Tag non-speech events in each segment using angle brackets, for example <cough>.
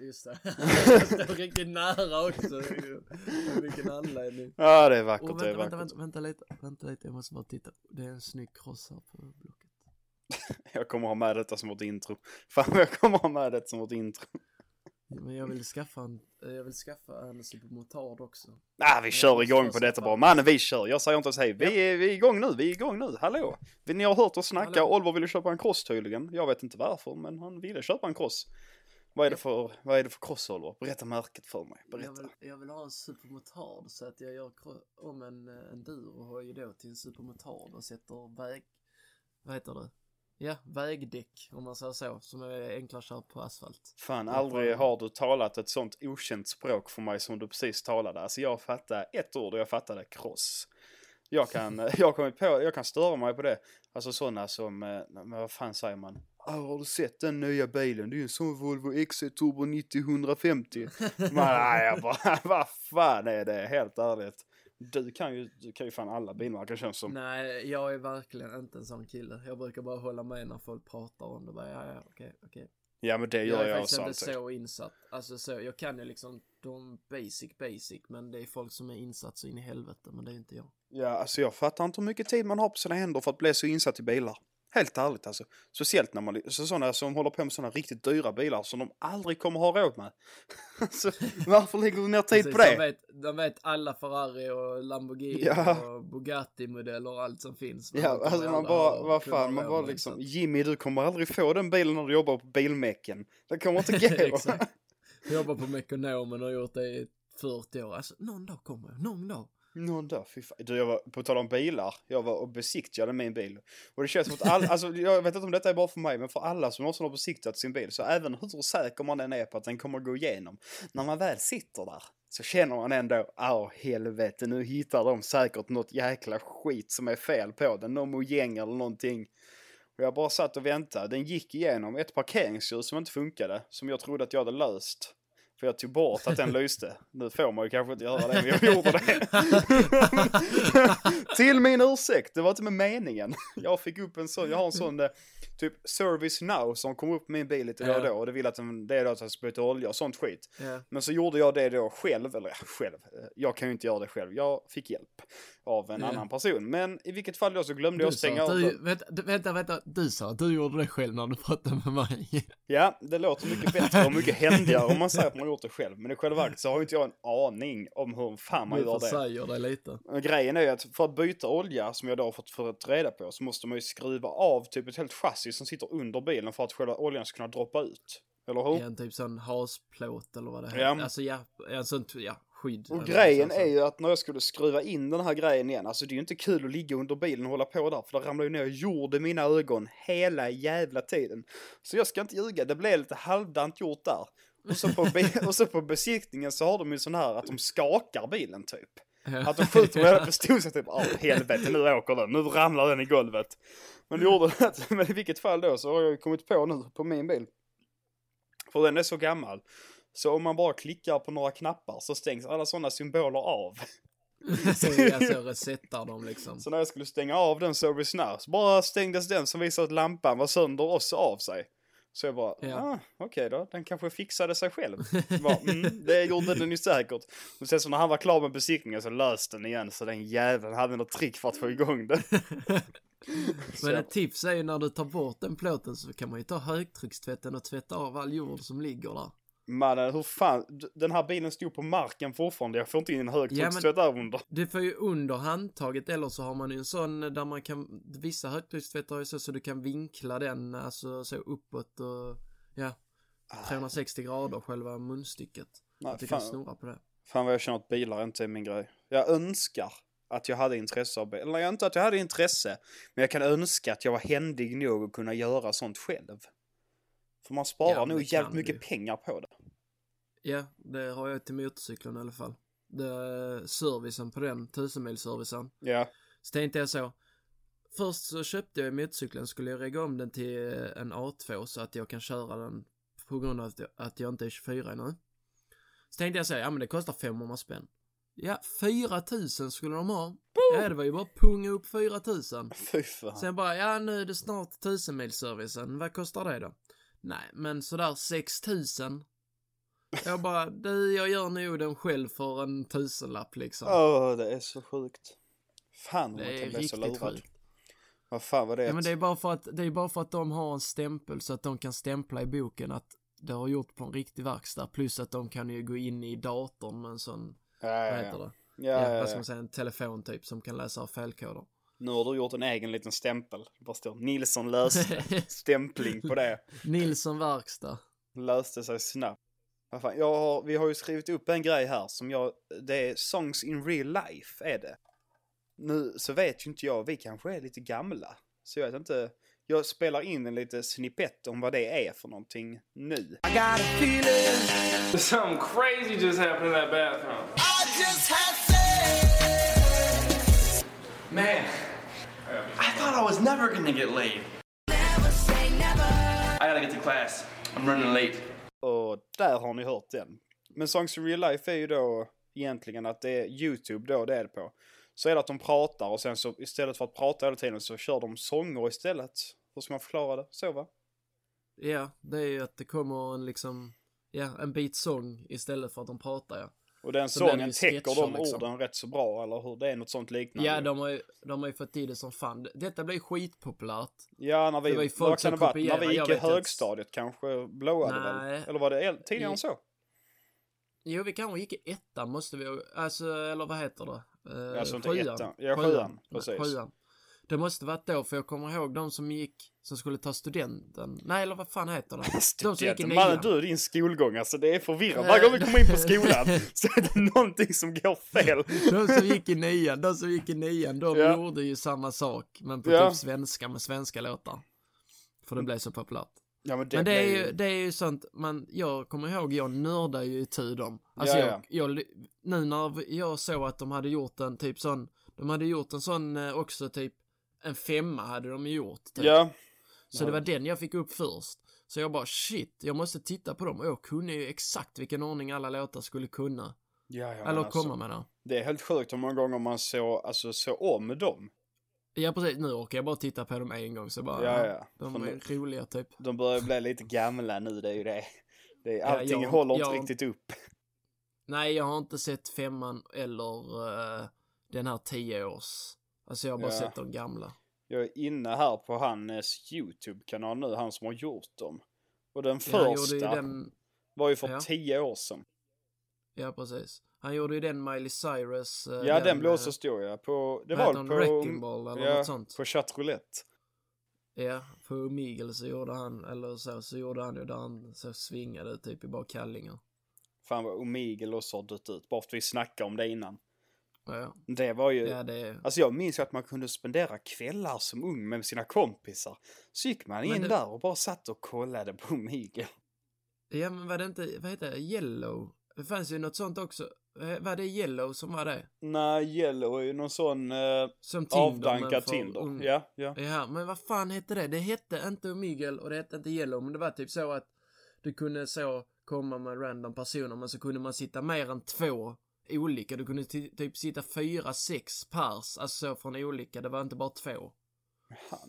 Just det. <laughs> <laughs> Jag står riktigt nära också. Av Vilken anledning. Ja, det är vackert, Och det är vänta, vackert. vänta, vänta, vänta lite. Vänta lite, jag måste bara titta. Det är en snygg cross här på blocket. <laughs> Jag kommer ha med detta som vårt intro. Fan, jag kommer ha med det som vårt intro. Men jag vill skaffa en, eh, jag vill skaffa en supermotard också. Ah, vi kör igång på detta bara. Mannen, vi kör. Jag säger inte ens hej. Vi är, vi är igång nu, vi är igång nu. Hallå! Ni har hört oss snacka. Hallå. Oliver ville köpa en cross tydligen. Jag vet inte varför, men han ville köpa en cross. Vad är det för, vad är det för cross, Oliver? Berätta märket för mig. Jag Berätta. vill, jag vill ha en supermotard så att jag gör om en, eh, en durohoj då till en supermotard och sätter väg, vad heter det? Ja, vägdäck om man säger så, som är enklare att köra på asfalt. Fan, Jag aldrig har du talat ett sånt okänt språk för mig som du precis talade. Alltså jag fattade ett ord och jag fattade cross. Jag kan, <laughs> jag kommit på, jag kan störa mig på det. Alltså sådana som, eh, men vad fan säger man? Ah, har du sett den nya bilen? Det är ju en sån Volvo XC Turbo 90-150. <laughs> Men nej, jag bara, <laughs> vad fan är det? Helt ärligt. Du kan ju, du kan ju fan alla bilmärken känns som. Nej, jag är verkligen inte en sån kille. Jag brukar bara hålla med när folk pratar om det. Bara, ja, ja, okej, okej. Ja men det Jag gör är jag faktiskt också inte alltid. så insatt. Alltså så, jag kan ju liksom de basic basic, men det är folk som är insatt så in i helvete, men det är inte jag. Ja, alltså jag fattar inte hur mycket tid man har på sina händer för att bli så insatt i bilar. Helt ärligt alltså. Speciellt när man, så sådana som håller på med sådana riktigt dyra bilar som de aldrig kommer ha råd med. <laughs> alltså, varför lägger du ner tid Precis, på det? De vet, de vet alla Ferrari och Lamborghini Ja. och Bugatti-modeller och allt som finns. Ja, alltså man bara, vad fan, man bara liksom, så Jimmy du kommer aldrig få den bilen när du jobbar på bilmecken. Det kommer inte gå. <laughs> <laughs> Jobbar på Mekonomen och har gjort det i 40 år. Alltså, någon dag kommer jag, någon dag. Någon dag, fy fan. Du, jag var, på tal om bilar, jag var och besiktigade min bil. Och det känns som att alla, alltså jag vet inte om detta är bara för mig, men för alla som någonsin har besiktigat sin bil, så även hur säker man än är på att den kommer gå igenom, när man väl sitter där, så känner man ändå, åh helvete, nu hittar de säkert något jäkla skit som är fel på den, någon mojäng eller någonting. Och jag bara satt och väntade, den gick igenom ett parkeringsljus som inte funkade, som jag trodde att jag hade löst. För jag tog bort att den <laughs> lyste. Nu får man ju kanske inte göra det, men jag gjorde det. <laughs> Till min ursäkt, det var inte med meningen. Jag fick upp en sån, jag har en sån eh, typ service now som kom upp på min bil lite då och då. Och det vill att den, det är då att jag ska byta olja och sånt skit. Ja. Men så gjorde jag det då själv, eller själv, jag kan ju inte göra det själv. Jag fick hjälp av en Ja. annan person. Men i vilket fall då så glömde jag Du sa stänga av du, vänta, vänta, vänta, du sa att du gjorde det själv när du pratade med mig. Ja, det låter mycket bättre och mycket händigare om man säger att man gjort det själv. Men i själva verket så har ju inte jag en aning om hur fan man gör det. försäger dig lite. Men grejen är ju att för att byta olja, som jag då har fått fått reda på, så måste man ju skruva av typ ett helt chassi som sitter under bilen för att själva oljan ska kunna droppa ut. Eller hur? En typ sån hasplåt eller vad det Ja. heter. Alltså ja, en sån, ja, skydd. Och grejen är ju att när jag skulle skruva in den här grejen igen, alltså det är ju inte kul att ligga under bilen och hålla på där, för det ramlar ju ner jord i mina ögon hela jävla tiden. Så jag ska inte ljuga, det blev lite halvdant gjort där. Och så på, och så på besiktningen så har de ju sån här att de skakar bilen typ. Att de skjuter med pistol så typ, åh helvete nu åker den, nu ramlar den i golvet. Men det gjorde inte, men i vilket fall då så har jag kommit på nu på min bil. För den är så gammal. Så om man bara klickar på några knappar så stängs alla sådana symboler av. <laughs> så alltså resetar de liksom. Så när jag skulle stänga av den Service Now så bara stängdes den som visade att lampan var sönder också av sig. Så jag bara, Ja. ah, okej då, den kanske fixade sig själv. <laughs> Bara, mm, det gjorde den ju säkert. Och sen så när han var klar med besiktningen så löste den igen så den jäveln hade något trick för att få igång den. <laughs> Men ett tips är ju när du tar bort den plåten så kan man ju ta högtryckstvätten och tvätta av all jord som ligger där. Mannen, hur fan, den här bilen stod på marken fortfarande, jag får inte in en högtryckstvätt där under. Du får ju under handtaget eller så har man ju en sån där man kan, vissa högtryckstvättar ju så, så du kan vinkla den alltså så uppåt och ja, 360 grader själva munstycket. Nej, att du kan fan, snurra på det. fan vad jag känner att bilar inte är min grej. Jag önskar att jag hade intresse av. Eller inte att jag hade intresse, men jag kan önska att jag var händig nog att kunna göra sånt själv. För man sparar Ja, nog jävligt kan mycket du. pengar på det. Ja, det har jag till motorcykeln i alla fall. Det, servicen på den, tusenmilsservicen. Ja, Så tänkte jag så. Först så köpte jag motorcykeln, skulle jag regga om den till en A2 så att jag kan köra den på grund av att jag, inte är 24 nu. Så tänkte jag så, ja men det kostar 500 spänn. Ja, 4000 skulle de ha. Ja, det var ju bara punga upp 4000. <laughs> fy fan. Sen bara, ja nu är det snart 1000 milsservicen, vad kostar det då? Nej, men sådär 6000 Jag bara, du jag gör nog den själv för en tusenlapp liksom. Åh, det är så sjukt. Fan vad man blir så riktigt lurad. sjukt. Vad fan var det? Ja men det är bara för att, det är bara för att de har en stämpel så att de kan stämpla i boken att det har gjort på en riktig verkstad plus att de kan ju gå in i datorn med en sån, ja, vad ja, heter ja. det? Ja, Ja, ja, vad ska man säga, en telefon typ som kan läsa av felkoder. Nu har du gjort en egen liten stämpel. Det bara står Nilsson löste. <laughs> Stämpling på det. Nilsson verkstad. Löste sig snabbt. Vad fan, jag har, vi har ju skrivit upp en grej här som jag, det är Songs in real life är det. Nu så vet ju inte jag, vi kanske är lite gamla. Så jag vet inte, jag spelar in en lite snippet om vad det är för någonting nu. I got a feeling Something crazy just happened in that bathroom. I just had sex. Man, I thought I was never gonna get laid. Never say never. I gotta get to class. I'm running late. Och där har ni hört den. Men Songs in real life är ju då egentligen att det är YouTube då det är det på. Så är det att de pratar och sen så istället för att prata hela tiden så kör de sånger istället. Hur ska man förklara det? Så va? Ja, det är ju att det kommer en liksom, ja, en bit sång istället för att de pratar ja. Och den Så sången täcker de liksom. orden rätt så bra, eller hur? Det är något sånt liknande. Ja, de har ju, de har ju fått i det som fan. Detta blir skitpopulärt. Ja, när vi, det var ju folk som varit? När vi gick i högstadiet kanske blåade Nej. väl? Eller var det tidigare än så? Jo, vi kanske gick i ettan måste vi, alltså, eller vad heter det? Eh, Alltså inte ettan. Ja, sjuan, precis. Sjuan. Det måste varit då, för jag kommer ihåg de som gick, som skulle ta studenten. Nej, eller vad fan heter det? <laughs> De som gick i. Mannen nian. du och din skolgång, alltså det är förvirrande. Eh, Varje gång vi kommer in på skolan <laughs> så är det någonting som går fel. <laughs> De som gick i nian, de som gick i nian, de Ja. gjorde ju samma sak, men på Ja. typ svenska med svenska låtar. För det blev så populärt. Ja, men det, Men det är, ju, det är ju sånt, man, jag kommer ihåg, jag nördar ju i Tudor. Alltså Ja, jag, jag, nu när jag såg att de hade gjort en typ sån, de hade gjort en sån eh, också typ, en femma hade de gjort. Typ. Ja, Så det var den jag fick upp först. Så jag bara shit, jag måste titta på dem och jag kunde ju exakt vilken ordning alla låtar skulle kunna. ja, ja Eller alltså, komma med det. Det är helt sjukt hur många gånger man såg, alltså, såg om dem. Ja precis, nu orkar jag bara titta på dem en gång så bara, Ja, ja. de För är roliga typ. De börjar bli lite gamla nu, det är ju det. det är, Ja, allting jag- håller inte jag- riktigt upp. Nej, jag har inte sett femman eller eh, den här tio års. Alltså jag har bara Ja. sett de gamla. Jag är inne här på hans YouTube-kanal nu, han som har gjort dem. Och den Ja, första den, var ju för Ja. tio år sedan. ja precis. Han gjorde ju den Miley Cyrus. eh, Ja, den, blev eh, också stor ja. På, det var på... den? Wrecking Ball eller ja, något sånt. på chatroulette. Ja, på Miguel så gjorde han, eller så, så gjorde han ju där han så svingade typ i bara kallingar. Fan vad Omegle också har dött ut, bara för att vi snackade om det innan. Ja, Det var ju... ja det. Alltså jag minns ju att man kunde spendera kvällar som ung med sina kompisar. Så gick man in det- där och bara satt och kollade på <laughs> Omegle. Ja men var det inte, vad heter det, Yellow? Det fanns ju något sånt också. Eh, Var det Yellow som var det? Nej, Yellow är ju någon sån eh, Som Tinder avdankad Tinder. unga. Ja, ja. Ja, men vad fan hette det? Det hette inte Omegle och det hette inte Yellow, men det var typ så att du kunde så komma med random personer, men så kunde man sitta mer än två olika. Du kunde ty- typ sitta fyra, sex pers, alltså så från olika. Det var inte bara två.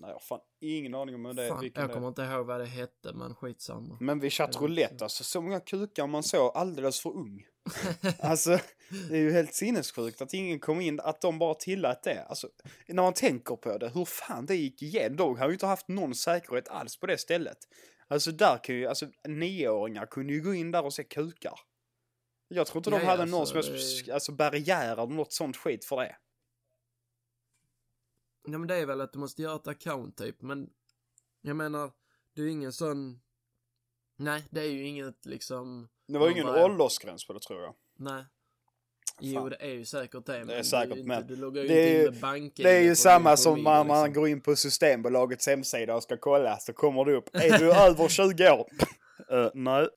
Jag har fan ingen aning om det, Fan, vilken jag det kommer är. inte ihåg vad det hette, men skitsamma. Men vid chatroulette, alltså så många kukar man såg alldeles för ung. <laughs> alltså, det är ju helt sinnessjukt att ingen kom in, att de bara tillät det. Alltså, när man tänker på det, hur fan det gick igen. De har ju inte haft någon säkerhet alls på det stället. Alltså där kan ju, alltså nioåringar kunde ju gå in där och se kukar. Jag tror inte de Ja, hade ja, någon alltså, som helst, det- alltså barriär eller något sånt skit för det. Ja men det är väl att du måste göra ett account typ, men jag menar, du är ingen sån... Nej, det är ju inget liksom... Det var ju ingen bara- åldersgräns på det tror jag. Nej. Jo, Fan. det är ju säkert det. Det är men säkert, du, men Du loggar ju det inte ju- in med banken. Det är ju samma som Amigo, man, man liksom. går in på Systembolagets hemsida och ska kolla så kommer det upp. Är du <laughs> över 20 år? <laughs> Eh, nej.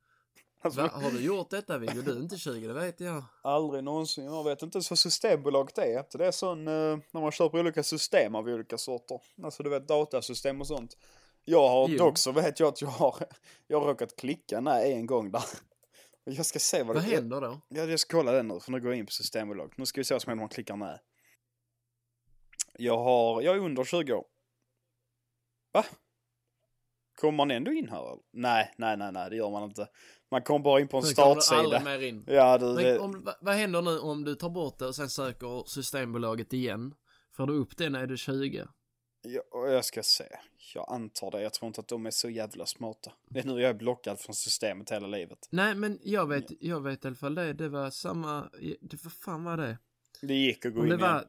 Alltså, Va, har du gjort detta Viggo? Du är inte 20, det vet jag. Aldrig någonsin. Jag vet inte ens vad Systembolaget är. Det är sån eh, när man köper olika system av olika sorter. Alltså du vet datasystem och sånt. Jag har Jo. dock så vet jag att jag har, <laughs> jag har råkat klicka nej en gång där. <laughs> Jag ska se vad, Vad det är. händer då? Ja, jag ska kolla den nu för nu går jag in på Systembolaget. Nu ska vi se vad som händer om man klickar nej. Jag har, jag är under 20 år. Va? Kommer man ändå in här? Nej, nej, nej, nej, det gör man inte. Man kommer bara in på en du startsida. aldrig mer in. <laughs> Ja, du, Men det, om, vad, vad händer nu om du tar bort det och sen söker Systembolaget igen? Får du upp det när du är 20? ja, och jag ska se. Jag antar det. Jag tror inte att de är så jävla smarta. Det är nu jag är blockad från systemet hela livet. Nej, men jag vet, jag vet i alla fall det. Det var samma, det var fan var det? Det gick att gå Om in det igen. var,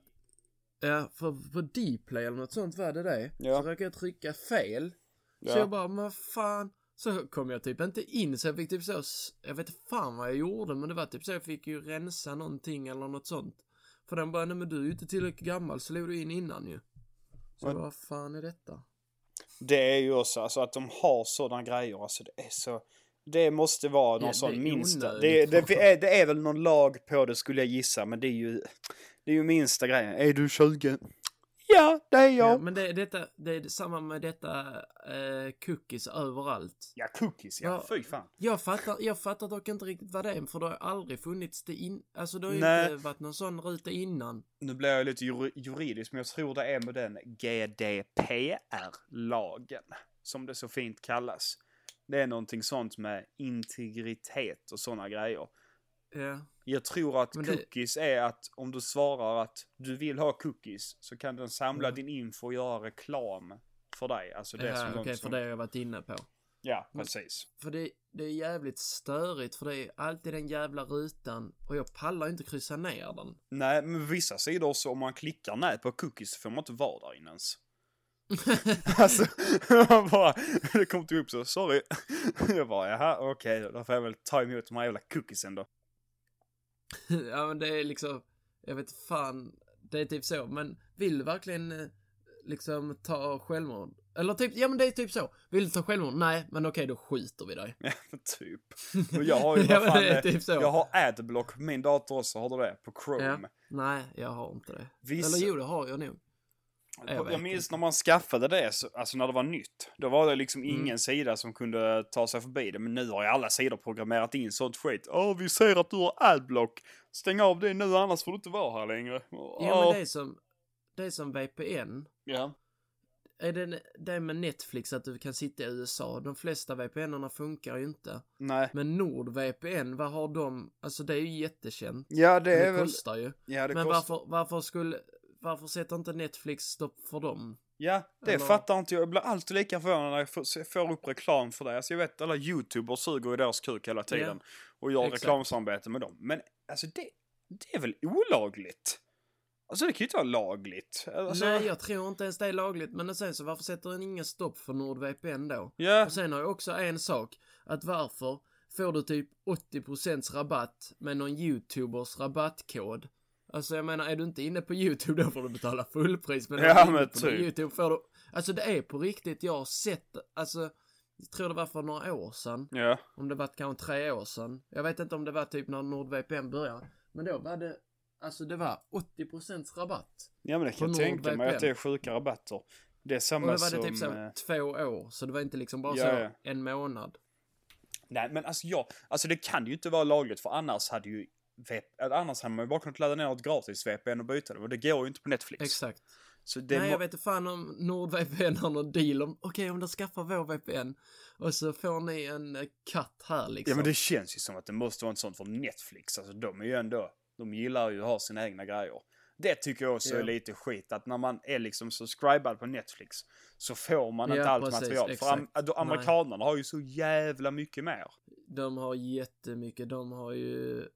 ja, för på Dplay eller något sånt var det det. Ja. Så råkade jag trycka fel. Så Ja. jag bara, men fan. Så kom jag typ inte in så jag fick typ så, jag vet inte fan vad jag gjorde men det var typ så jag fick ju rensa någonting eller något sånt. För den bara, nej men du är ju inte tillräckligt gammal så låg du in innan ju. Så jag Vad- fan är detta? Det är ju också, alltså att de har sådana grejer, alltså det är så... Det måste vara någon Ja, sån det minsta... onödigt. Det, det, är, det är väl någon lag på det skulle jag gissa, men det är ju... Det är ju minsta grejen. Är du 20? Ja, det är Ja, jag. men det, detta, det är samma med detta eh, cookies överallt. Ja, cookies ja. Ja. Fy fan. Jag fattar, jag fattar dock inte riktigt vad det är för det har aldrig funnits det in, alltså det har ju Nej. inte varit någon sån ruta innan. Nu blir jag lite jur- juridisk, men jag tror det är med den GDPR-lagen, som det så fint kallas. Det är någonting sånt med integritet och sådana grejer. Ja. Jag tror att Men det- cookies är att om du svarar att du vill ha cookies så kan den samla Mm. din info och göra reklam för dig. Alltså det Ja, som okej, något för som... det har jag varit inne på. Ja, Men- precis. För det, det är jävligt störigt för det är alltid den jävla rutan och jag pallar inte kryssa ner den. Nej, men vissa sidor så om man klickar nej på cookies så får man inte vara där inne ens. <laughs> Alltså, <laughs> man bara, det kom inte upp så, sorry. <laughs> Jag bara, jaha, okej, då får jag väl ta emot de här jävla cookiesen då. <laughs> ja men det är liksom, jag vet fan, det är typ så. Men vill du verkligen eh, liksom ta självmord? Eller typ, ja men det är typ så. Vill du ta självmord? Nej, men okej då skjuter vi dig. <laughs> Ja, typ. Och jag har ju, <laughs> Ja, vad fan, det är typ så. jag har adblock på min dator också, har du det? På Chrome. Ja. Nej, jag har inte det. Vissa- Eller jo, det har jag nog. Jag Jag, minns när man skaffade det, så, alltså när det var nytt. Då var det liksom Mm. ingen sida som kunde ta sig förbi det. Men nu har ju alla sidor programmerat in sånt skit. Åh, vi ser att du har adblock. Stäng av det nu, annars får du inte vara här längre. Ja Åh. men det är som, det är som VPN. Ja. Är det det med Netflix att du kan sitta i USA? De flesta VPN-erna funkar ju inte. Nej. Men NordVPN, vad har de? Alltså det är ju jättekänt. Ja, det Men är det väl... kostar ju. Ja, det Men kostar. varför, varför skulle, varför sätter inte Netflix stopp för dem? Ja, det Eller- fattar inte jag. Jag blir alltid lika förvånad när jag får, får upp reklam för det. Alltså jag vet alla youtubers suger ju deras kuk hela tiden. Och gör exakt. reklamsamarbete med dem. Men alltså det, det är väl olagligt? Alltså det kan ju inte vara lagligt. Alltså, Nej, jag tror inte ens det är lagligt. Men sen så varför sätter den ingen stopp för NordVPN då? Ja, Och sen har jag också en sak. Att varför får du typ 80% rabatt med någon YouTubers rabattkod? Alltså jag menar, är du inte inne på YouTube då får du betala fullpris. Men Ja, men på typ. YouTube får du... Alltså det är på riktigt, jag har sett, alltså, jag tror det var för några år sedan. ja. Om det var kanske tre år sedan. Jag vet inte om det var typ när NordVPN började. Men då var det, alltså det var 80% rabatt. Ja men det kan jag tänka mig att det är sjuka rabatter. Det är Och samma då var som... det typ så eh, två år. Så det var inte liksom bara Ja, så ja. en månad. Nej men alltså ja, alltså det kan ju inte vara lagligt för annars hade ju annars hade man ju bara kunnat ladda ner ett gratis VPN och byta det och det går ju inte på Netflix. Exakt. Nej, jag vet inte fan om NordVPN har någon deal om, okej om de skaffar vår VPN och så får ni en eh, katt här liksom. Ja men det känns ju som att det måste vara en sån från Netflix. Alltså de är ju ändå, de gillar ju att ha sina egna grejer. Det tycker jag också Ja. är lite skit att när man är liksom subscribad på Netflix så får man Ja, inte allt precis, material. För am- amerikanerna har ju så jävla mycket mer. De har jättemycket, de har ju,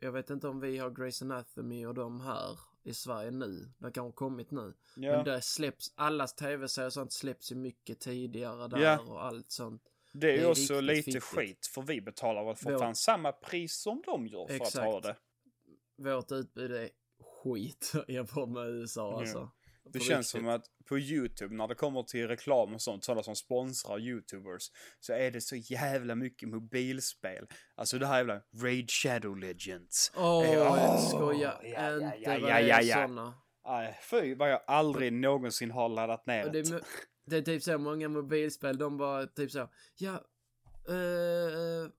jag vet inte om vi har Grey's Anatomy och de här i Sverige nu. Det kanske har kommit nu. Ja. Men det släpps, allas tv-serier och sånt släpps ju mycket tidigare där Ja. och allt sånt. Det är ju också lite fittigt. skit för vi betalar väl för Vår- fan samma pris som de gör för Exakt. att ha det. Vårt utbud är skit <laughs> jämfört med USA Ja. alltså. Det På känns riktigt. som att på YouTube när det kommer till reklam och sånt, sådana som sponsrar YouTubers, så är det så jävla mycket mobilspel. Alltså det här jävla Raid Shadow Legends. Åh, Eh, oh, åh, skoja ja, ja, inte ja, vad ja, det ja, ja. såna. Nej, fy vad jag aldrig någonsin har laddat ner det, det. är, det är typ så många mobilspel, de bara typ så, ja, eh,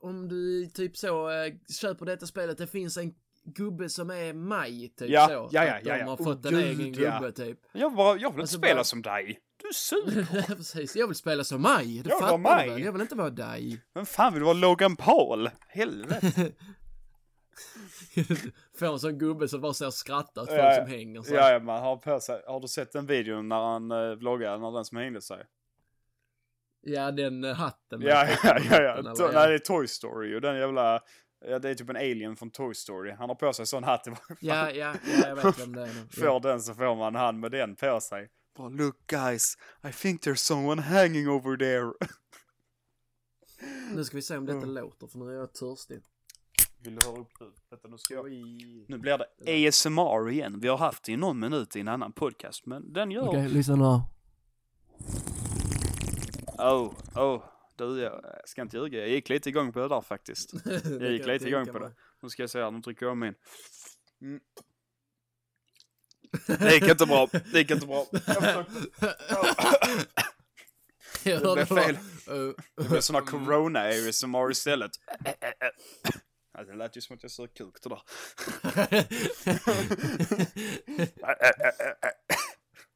om du typ så eh, köper detta spelet, det finns en gubbe som är Maj, typ Ja, så. ja, ja, Att de ja, ja. har fått en gud, egen ja. gubbe typ. Jag, bara, jag vill inte Alltså spela bara- som dig. Du super! <laughs> Precis, jag vill spela som mig. Det Jag fattar du mig. väl? Jag vill inte vara dig. Vem fan vill vara Logan Paul? Helvete. <laughs> Får en sån gubbe som bara står och skrattar åt folk Ja, som hänger så. Ja, ja, man har på sig. Har du sett den videon när han uh, vloggar när den som hängde sig? Ja, den eh, hatten. Ja, ja, ja, ja. Nej, det är Toy Story och den jävla... Ja, det är typ en alien från Toy Story. Han har på sig sån hatt. Ja, ja, ja, jag vet vem det är nu. <laughs> Får Ja. den så får man han med den på sig. Bara, look guys, I think there's someone hanging over there. Nu ska vi se om Mm. detta låter, för nu är jag törstig. Vill du höra upp? Vänta, nu ska jag... Nu blir det ASMR igen. Vi har haft det i någon minut i en annan podcast, men den gör... Okej, lyssna nu. Oh, oh. Du, jag ska inte ljuga. Jag gick lite igång på det där faktiskt. <laughs> Jag gick lite igång på det. Nu ska jag se här, nu trycker jag min. Mm. <laughs> Det gick inte bra. Det gick inte bra. <laughs> Det blev fel. Det blev såna corona ASMR istället. Ja, det lät ju som att jag sög kuk det där.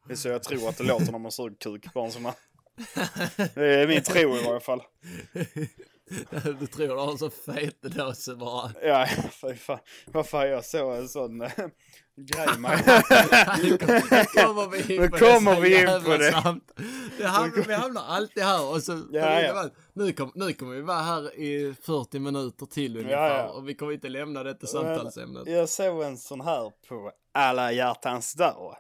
Det är så jag tror att det låter när man suger kuk. Bara en sån här. Det är min tro i varje fall. du tror du har en så fet dåse bara. Ja, fy fan. Vad fan, jag såg en sån äh, grej med... Nu kommer vi in Nu på kommer det. så vi in på det. det hamnar, vi hamnar alltid här och så... Ja, ja. Nu, kom, nu kommer vi vara här i 40 minuter till ungefär Ja, ja. och vi kommer inte lämna detta samtalsämnet. Jag såg en sån här på alla hjärtans dag.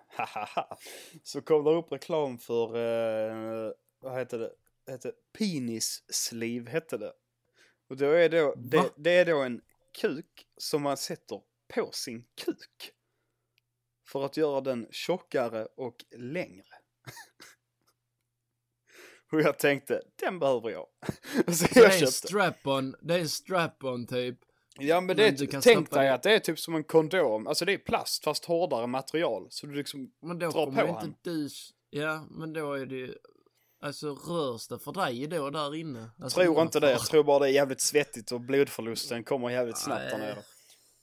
Så kom det upp reklam för, eh, vad heter det? heter penis sleeve hette det. Och då är då, det, det är då en kuk som man sätter på sin kuk. För att göra den tjockare och längre. <laughs> och jag tänkte, den behöver jag. <laughs> så jag det är köpte. strap-on, det är strap-on typ. Ja men Men det, kan tänk dig det- att det är typ som en kondom. Alltså det är plast fast hårdare material. Så du liksom, Men då Dra kommer på inte du... Ja, men då är det ju... Alltså rörs det för dig då där inne? Alltså, tror inte det. Jag tror bara det är jävligt svettigt och blodförlusten kommer jävligt snabbt där nere.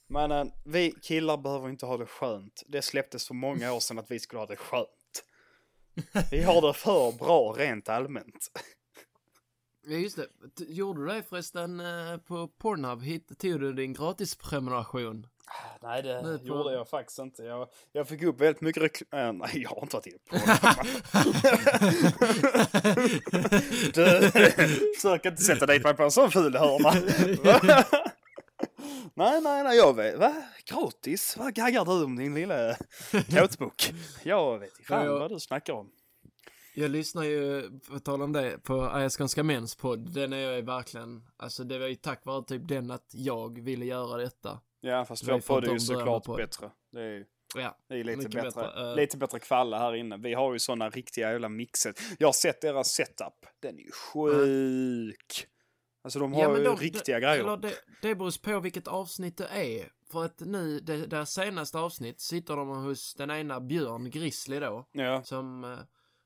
Men eh, vi killar behöver inte ha det skönt. Det släpptes för många år sedan att vi skulle ha det skönt. Vi har det för bra rent allmänt. Ja just det. Gjorde du det förresten eh, på Pornhub? Hitt- Tog du din gratisprenumeration? Nej, det Nu på- gjorde jag faktiskt inte. Jag, jag fick upp väldigt mycket reklam. nej, jag har inte varit inne på. <laughs> Du, försök inte sätta dit mig på en sån ful hörna. <laughs> nej, nej, nej, jag vet. Va? Gratis? Vad gaggar du om din lilla kåtbok? Jag vet inte fan Ja, jag- vad du snackar om. Jag lyssnar ju, på tal om det, på Ayaskånska Mäns podd. Den är jag ju verkligen, alltså det var ju tack vare typ den att jag ville göra detta. Ja, fast vår ju podd är ju såklart bättre. Det är, Ja. det är lite bättre. bättre, eh. Lite bättre kvalla här inne. Vi har ju sådana riktiga jävla mixer. Jag har sett deras setup. Den är ju sjuk. Alltså de har Ja, men ju de- riktiga det, grejer. Det, det beror på vilket avsnitt det är. För att nu, det, deras senaste avsnitt, sitter de hos den ena Björn Grizzly då. Ja, Som, eh,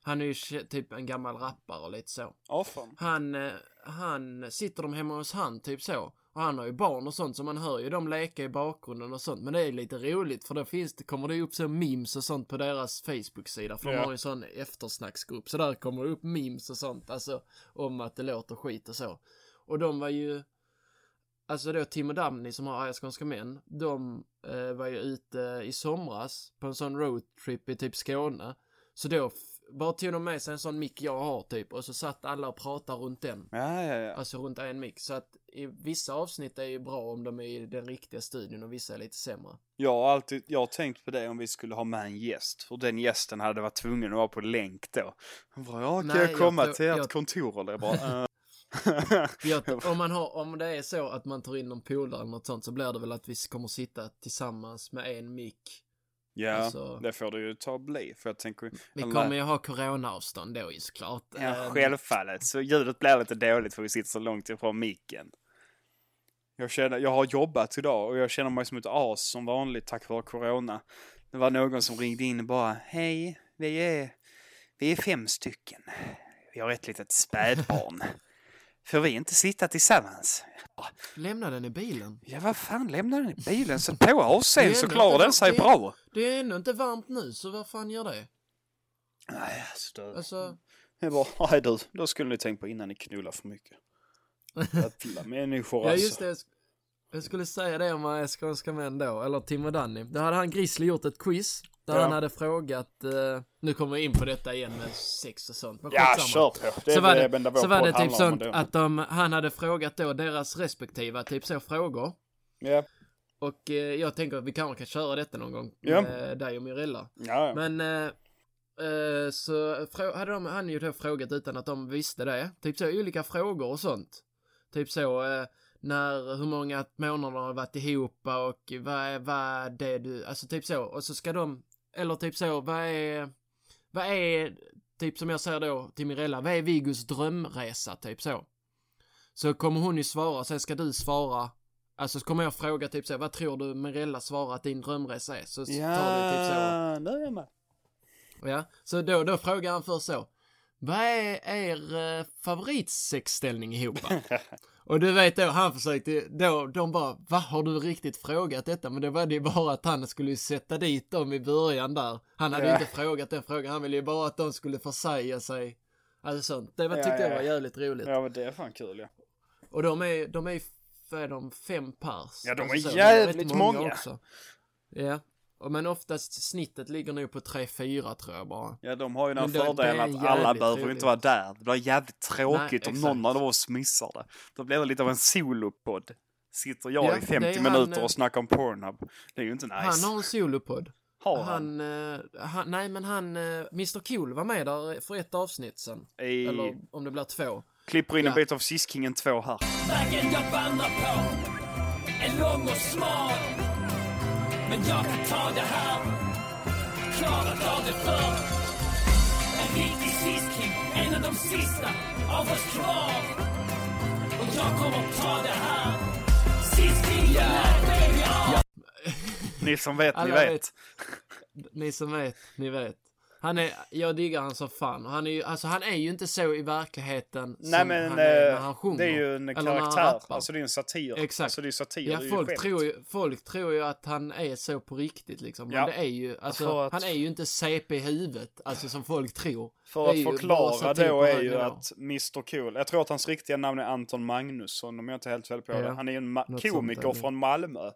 han är ju typ en gammal rappare och lite så. fan. Han, eh, han, sitter de hemma hos han typ så. Och han har ju barn och sånt så man hör ju dem leka i bakgrunden och sånt. Men det är lite roligt för då finns det, kommer det upp så memes och sånt på deras Facebook-sida. För Ja. de har ju en sån eftersnacksgrupp. Så där kommer det upp memes och sånt. Alltså om att det låter skit och så. Och de var ju, alltså då Tim och Damni som har Arga Skånska Män. De eh, var ju ute i somras på en sån roadtrip i typ Skåne. Så då bara tog de med sig en sån mick jag har typ och så satt alla och pratade runt den. Ja, ja, ja. Alltså runt en mick. Så att i vissa avsnitt är ju bra om de är i den riktiga studion och vissa är lite sämre. Jag har alltid, jag har tänkt på det om vi skulle ha med en gäst. För den gästen hade varit tvungen att vara på länk då. Bara, ja, kan Nej, jag jag komma tror- till ert jag- kontor? Eller jag bara, <laughs> "Eh." Jag, om, man har, om det är så att man tar in någon polare eller något sånt så blir det väl att vi kommer sitta tillsammans med en mick. Ja, Alltså- det får du ju ta och bli. För jag tänker, Vi kommer ju ha coronaavstånd då ju såklart. Ja, Eh, självfallet. Så ljudet blir lite dåligt för vi sitter så långt ifrån micken. Jag, känner, jag har jobbat idag och jag känner mig som ett as som vanligt tack vare corona. Det var någon som ringde in och bara Hej, vi är, vi är fem stycken. Vi har ett litet spädbarn. Får vi inte sitta tillsammans? Lämna den i bilen. Ja, vad fan, lämna den i bilen. Sätt på är så klarar den sig det- bra. Det är ännu inte varmt nu så vad fan gör det? Nej, alltså. Det, Alltså, jag bara, nej du, då skulle ni tänkt på innan ni knullar för mycket. <laughs> Jävla människor ja alltså. just det. Jag sk- Jag skulle säga det om eh, Skånska män då, eller Tim och Danny. Då hade han Grizzly gjort ett quiz. Där Ja. han hade frågat, eh, nu kommer vi in på detta igen med sex och sånt. Men Ja, kör på. Det så är var det, det, så var det typ sånt det. att de, han hade frågat då deras respektiva, typ så frågor. Ja, Och eh, jag tänker att vi kanske kan köra detta någon gång Ja. med dig och Mirella. ja, ja. Men eh, eh, så frå- hade de, han ju då frågat utan att de visste det. Typ så olika frågor och sånt. Typ så eh, när, hur många månader har varit ihop och vad är, vad är det du, alltså typ så. Och så ska de, eller typ så, vad är, vad är, typ som jag säger då till Mirella, vad är Vigos drömresa, typ så. Så kommer hon ju svara, sen ska du svara, alltså så kommer jag fråga typ så, vad tror du Mirella svarar att din drömresa är? Så tar det typ så. Ja, nu är jag med. Ja, så då, då frågar han först så. Vad är er eh, favoritsexställning ihop? <laughs> Och du vet då, han försökte, då, de bara, va, har du riktigt frågat detta? Men det var det ju bara att han skulle sätta dit dem i början där. Han hade ju Ja. inte frågat den frågan, han ville ju bara att de skulle försäga sig. Alltså sånt. Det var, tyckte ja, jag var jävligt roligt. Ja, men det är fan kul ja. Och de är, de är, vad är de, fem pers? Ja, de Alltså är så, jävligt rätt många. också. Ja. Och Men oftast snittet ligger nog på 3-4 tror jag bara. Ja, de har ju den fördelen att alla behöver inte vara där. Det blir jävligt tråkigt Nej, om någon av oss missar det. Då blir det lite av en solopodd. Sitter jag Ja, i det 50 är han, minuter eh, och snackar om Pornhub. Det är ju inte nice. Han har en solopodd. Har han? Han, eh, han, nej men han, eh, Mr Cool var med där för ett avsnitt sen. I... Eller om det blir två. Klipper in en Ja. bit av Siskingen 2 här. Vägen jag vandrar på är lång och smal Men jag kan ta det här Klarat av det förr En riktig sisking, en av de sista av oss kvar Och jag kommer ta det här Sisking, yeah. baby, ja. Ni som vet, ni vet. vet. Ni som vet, ni vet. Han är, jag diggar han som fan. Han är ju, alltså han är ju inte så i verkligheten Nej som men han är när eh, han sjunger. det är ju en karaktär. Alltså det är en satir. Exakt. Alltså det är satir, Ja, det är ju folk tror, ju, folk tror ju att han är så på riktigt liksom. Men Ja. det är ju, alltså, att- han är ju inte CP i huvudet, alltså som folk tror. För att förklara då är ju att Mr Cool, jag tror att hans riktiga namn är Anton Magnusson om jag inte helt fel på Ja, det. Han är ju en komiker från Malmö.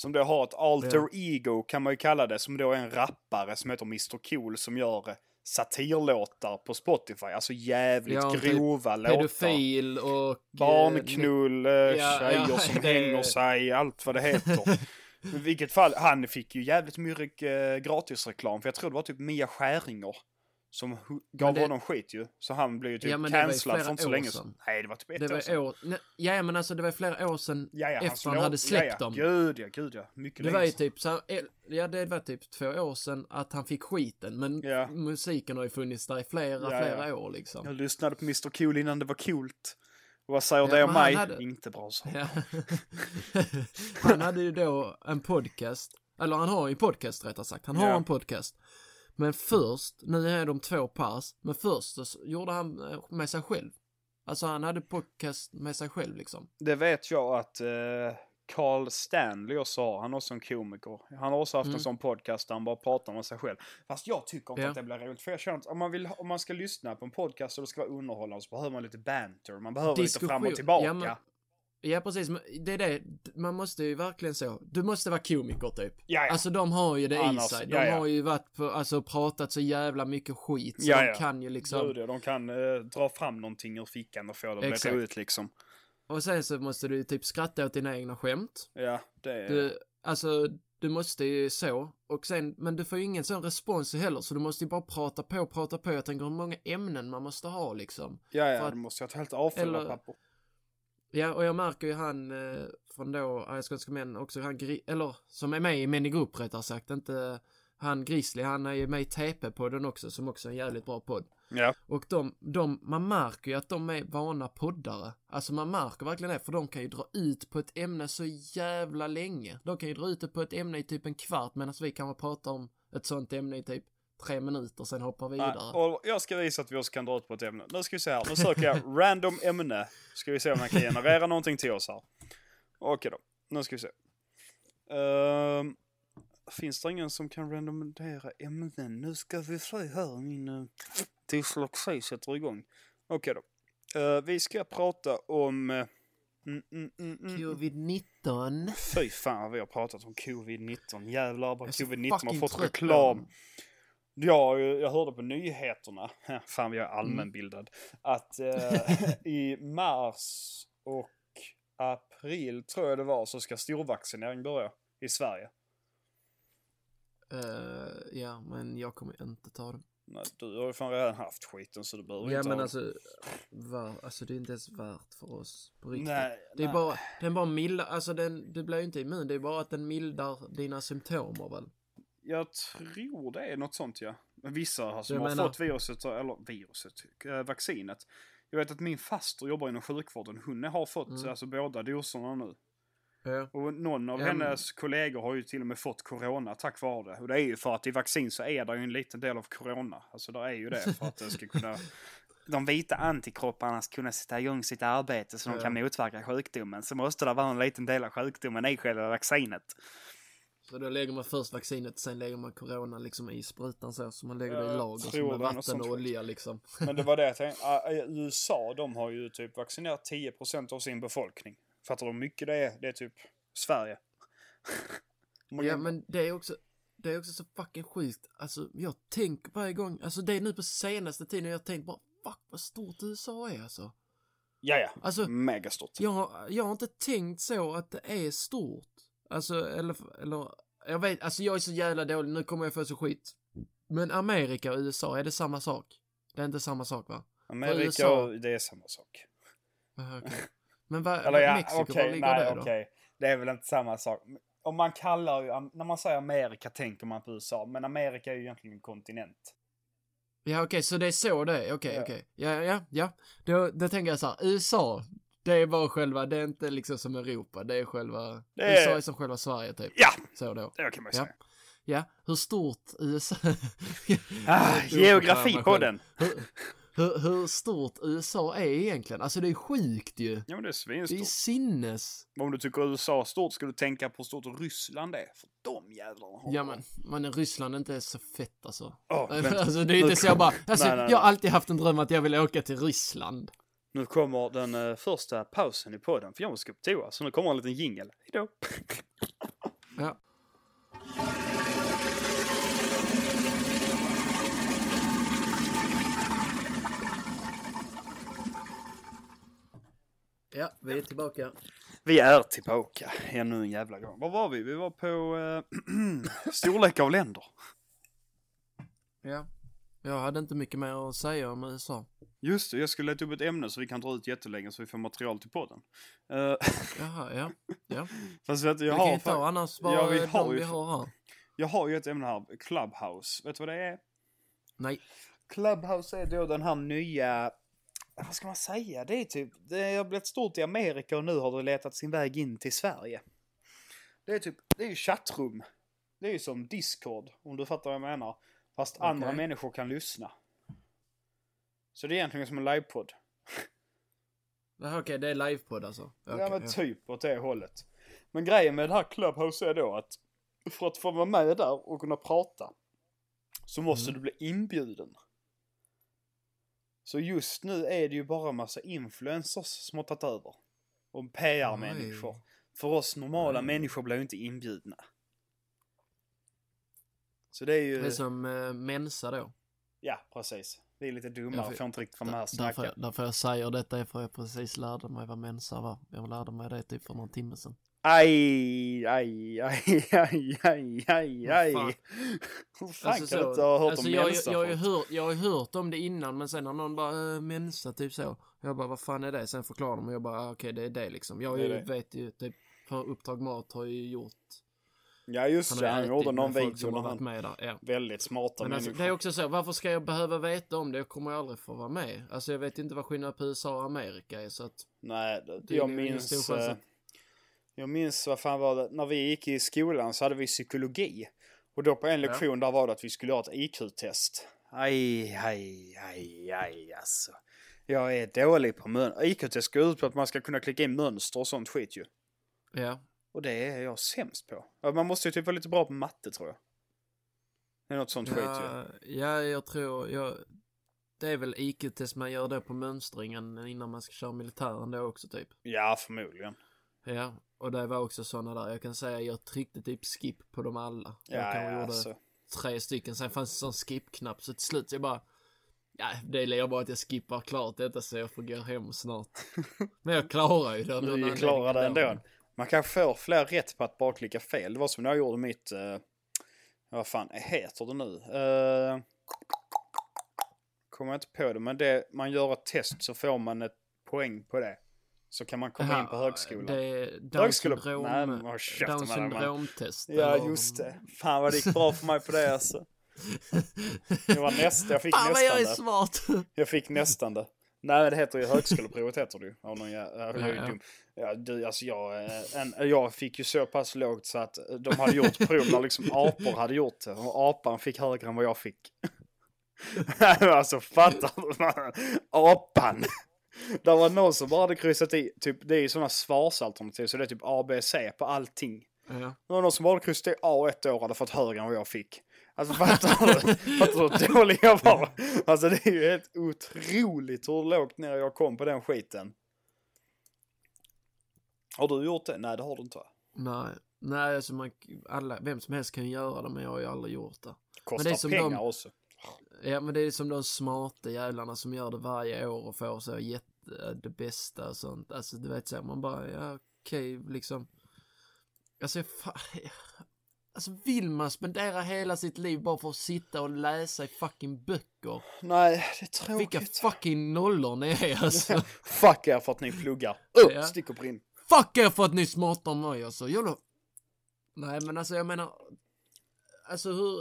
Som då har ett alter Ja. ego kan man ju kalla det, som då är en rappare som heter Mr Cool som gör satirlåtar på Spotify. Alltså jävligt Ja, typ grova låtar. Pedofil och... eh, Barnknull, ja, tjejer ja, som <laughs> det- hänger sig, allt vad det heter. <laughs> I vilket fall, han fick ju jävligt mycket eh, gratisreklam. För jag tror det var typ Mia Skäringer som gav det- honom skit ju. Så han blev ju typ Ja, cancellad för inte så år länge sedan. Nej, det var typ ett Det år var sedan. år, nej, ja men alltså det var flera år sedan Ja, ja, efter han slår- hade släppt ja, dem. ja. Gud ja, gud ja. Mycket Det var ju typ så, ja det var typ två år sedan att han fick skiten. Men Ja. musiken har ju funnits där i flera, flera år liksom. Jag lyssnade på Mr Cool innan det var coolt. Vad säger Ja, det om han mig? hade- Inte bra så. Ja. <laughs> han hade ju då en podcast, eller han har ju en podcast rättare sagt, han har Ja. en podcast. Men först, nu är de två pers, men först så gjorde han eh, med sig själv. Alltså han hade podcast med sig själv liksom. Det vet jag att eh, Carl Stanley också har. Han är också en komiker. Han har också haft Mm. en sån podcast där han bara pratar med sig själv. Fast jag tycker inte Ja. att det blir roligt. För jag känner att om man, vill, om man ska lyssna på en podcast och det ska vara underhållande så behöver man lite banter. Man behöver lite fram och Diskussion. tillbaka. Ja, men- Ja precis, det är det, man måste ju verkligen så, du måste vara komiker typ. Ja, ja. Alltså de har ju det Annars- i sig. De ja, har ju varit på, alltså pratat så jävla mycket skit så de kan ju liksom. Gud, de kan eh, dra fram någonting ur fickan och få det att bli roligt liksom. Och sen så måste du typ skratta åt dina egna skämt. Ja, det är... Du, alltså, du måste ju så. Och sen, men du får ju ingen sån respons heller, så du måste ju bara prata på, prata på. Jag tänker hur många ämnen man måste ha liksom. ja, ja, att- du måste ha ett helt avfulla eller- papper. Ja, och jag märker ju han eh, från då, äh, Skånska män, också han, eller som är med i Män i grupp rättare sagt, inte han Grizzly, han är ju med i TP-podden också, som också är en jävligt bra podd. Ja. Och de, de, man märker ju att de är vana poddare. Alltså man märker verkligen det, för de kan ju dra ut på ett ämne så jävla länge. De kan ju dra ut det på ett ämne i typ en kvart, medan vi kan prata om ett sånt ämne i typ tre minuter, sen hoppar Nej, vidare. och jag ska visa att vi också kan dra ut på ett ämne. Nu ska vi se här. Nu söker jag <laughs> random ämne. Ska vi se om jag kan generera någonting till oss här. Okej då. Nu ska vi se. Ehm, finns det ingen som kan randomera ämnen? Nu ska vi se här, min uh, dyslexi sätter igång. Okej då. Eh, vi ska prata om... eh, mm, mm, mm, mm, mm. Covid-19. Fy fan vad vi har pratat om covid-19. Jävlar vad är så covid-19 har fått reklam. Ja, jag hörde på nyheterna, <laughs> fan jag är Mm. allmänbildad, att eh, i mars och april tror jag det var så ska storvaccinering börja i Sverige. Eh, ja, men jag kommer inte ta det. Nej, du har ju fan redan haft skiten så du behöver Ja, inte men ha alltså, var, alltså det är inte ens värt för oss på riktigt. Nej, Det är nej. bara, den bara mildar, alltså den, du blir ju inte immun, det är bara att den mildar dina symptomer väl? Jag tror det är något sånt ja. Men vissa som Jag har menar- fått viruset, eller viruset, äh, vaccinet. Jag vet att min faster jobbar inom sjukvården. Hon har fått Mm. alltså båda doserna nu. Ja. Och någon av Ja, men- hennes kollegor har ju till och med fått corona tack vare det. Och det är ju för att i vaccin så är det ju en liten del av corona. Alltså det är ju det för att det ska kunna... <laughs> De vita antikropparna ska kunna sätta igång sitt arbete så de Ja. kan motverka sjukdomen. Så måste det vara en liten del av sjukdomen i själva vaccinet. Så då lägger man först vaccinet, sen lägger man corona liksom i sprutan så, så man lägger det i Jag lager som med vatten och olja liksom. Men det var det jag tänkte. <laughs> Ah, USA, de har ju typ vaccinerat 10% av sin befolkning. Fattar du hur mycket det är? Det är typ Sverige. <laughs> Många- Ja men det är också, det är också så fucking sjukt. Alltså jag tänker varje gång, alltså det är nu på senaste tiden jag tänkt bara fuck vad stort USA är alltså. ja, ja. Alltså Megastort. jag, jag har inte tänkt så att det är stort. Alltså eller, eller, jag vet, alltså jag är så jävla dålig, nu kommer jag få så skit. Men Amerika och USA, är det samma sak? Det är inte samma sak va? Amerika, USA- och- det är samma sak. Aha, okej. Men vad, Eller ja, Mexiko, okej, var ligger nej det då? okej. Det är väl inte samma sak. Om man kallar ju, när man säger Amerika tänker man på USA, men Amerika är ju egentligen en kontinent. Ja okej, så det är så det är, okej Ja. okej. Ja, ja, ja. Då, då tänker jag så här, USA, det är bara själva, det är inte liksom som Europa, det är själva, Det är- USA är som själva Sverige typ. Ja, Så då. det kan man ju Ja. säga. Ja, hur stort USA... <laughs> Ah, Jag tror geografi mig på själv. den. Hur, hur, stort USA är egentligen? Alltså det är sjukt ju. Ja men det är Det är svinstort. sinnes. Om du tycker USA är stort ska du tänka på hur stort Ryssland är. För de jävlarna har Ja men, men Ryssland inte är så fett alltså. <laughs> Vänta. alltså det är inte så jag bara, alltså, Nej, nej, nej. jag har alltid haft en dröm att jag vill åka till Ryssland. Nu kommer den eh, första pausen i podden för jag måste gå på toa. Så nu kommer en liten jingel. Hejdå. Ja. Ja, vi är tillbaka. Vi är tillbaka ännu en jävla gång. Var var vi? Vi var på eh, <clears throat> storlek av länder. Ja. Jag hade inte mycket mer att säga om USA. Just det, jag skulle leta upp ett ämne så vi kan dra ut jättelänge så vi får material till podden. Eh, <laughs> Jaha, ja. ja. fast vet du, jag vi kan har, ju ta annars bara Ja, vi de har ju vi har här. jag har ju ett ämne här, Clubhouse. Vet du vad det är? Nej. Clubhouse är då den här nya, vad ska man säga, det är typ, det har blivit stort i Amerika och nu har det letat sin väg in till Sverige. Det är typ, det är ju chattrum. Det är ju som Discord, om du fattar vad jag menar. Fast Okej. andra människor kan lyssna. Så det är egentligen som en livepodd. Okej, det är livepodd alltså. ja Okej, men typ åt det hållet. Men grejen med det här Clubhouse är då att för att få vara med där och kunna prata så måste Mm. du bli inbjuden. Så just nu är det ju bara massa influencers som har tagit över. Och PR-människor. För oss normala Oj. människor blir ju inte inbjudna. Så det är ju... Det är som uh, Mensa då. Ja, precis. Vi är lite dummare, för- får inte riktigt vara med och Därför, snacka. därför jag säger detta är för jag precis lärde mig vad Mensa var. Jag lärde mig det typ för någon timme sedan. Aj, aj, aj, aj, aj, aj, aj. fan? Hur fan Alltså, kan du inte ha hört alltså om jag, Mensa jag, jag, har hört, jag har hört om det innan men sen har någon bara äh, Mensa typ så. Jag bara vad fan är det? Sen förklarar de och jag bara ah, okej det är det liksom. Jag Det ju, det. vet ju typ för Uppdrag Mat har ju gjort. Ja just det, han gjorde någon video när han... med där. Ja. Väldigt smarta Men alltså, människor. det är också så, varför ska jag behöva veta om det? Jag kommer aldrig få vara med. Alltså jag vet inte vad skillnaden på USA och Amerika är så att... Nej, det, jag minns... eh, Jag minns, vad fan var det, när vi gick i skolan så hade vi psykologi. Och då på en Ja. lektion där var det att vi skulle göra ett IQ-test. Aj, aj, aj, aj alltså. Jag är dålig på mönster. IQ-test går ut på att man ska kunna klicka in mönster och sånt skit ju. Ja. Och det är jag sämst på. Ja, Man måste ju typ vara lite bra på matte tror jag. Det är något sånt skit ju. Ja, ja, jag tror, jag, det är väl IQ-test man gör det på mönstringen innan man ska köra militären då också typ. Ja, förmodligen. Ja, och det var också sådana där, jag kan säga jag tryckte typ skip på dem alla. Jag Ja, kanske ja, gjorde alltså. tre stycken, sen fanns det en sån skip-knapp så till slut jag bara Ja, det är bara att jag skippar klart detta så jag får gå hem snart. <laughs> Men jag klarar ju det. Du klarar det ändå. Man kan få fler rätt på att bara klicka fel. Det var som när jag gjorde mitt... Uh, vad fan heter det nu? Uh, kommer jag inte på det, men det, man gör ett test så får man ett poäng på det. Så kan man komma in på högskolan. Det är Down Högskola- syndrom, Down syndromtest. Ja, just det. Fan vad det gick bra för mig på det alltså. <laughs> Det var nästa, jag fick Fan vad jag är nästan det. smart. Jag fick nästan det. Nej, det heter ju högskoleprovet heter det ju. Av någon jä- jag är ju Ja, ja. Ja, du, alltså jag, eh, en, jag fick ju så pass lågt så att de hade gjort prov när liksom apor hade gjort det. Och apan fick högre än vad jag fick. <laughs> alltså fattar du? Apan! Det var någon som bara hade kryssat i, typ, det är ju sådana svarsalternativ så det är typ A, B, C på allting. Ja. Det var någon som bara hade kryssat i A ett år och hade fått högre än vad jag fick. Alltså fattar du? <laughs> Fattar du hur dålig jag var? Alltså det är ju helt otroligt hur lågt ner jag kom på den skiten. Har du gjort det? Nej det har du inte va? Nej, nej alltså man, alla, vem som helst kan göra det men jag har ju aldrig gjort det. Kostar det är som pengar de- också. Ja men det är som de smarta jävlarna som gör det varje år och får så jätte, det bästa och sånt. Alltså du vet så man bara, ja okej liksom. Alltså fa, <laughs> Alltså vill man spendera hela sitt liv bara för att sitta och läsa i fucking böcker? Nej, det är tråkigt. Vilka fucking nollor ni är alltså. <laughs> Fuck er för att ni pluggar. Upp, Ja. stick och brinn. Fuck er för att ni är smartare än mig alltså. Jävla... Nej men alltså jag menar. Alltså hur.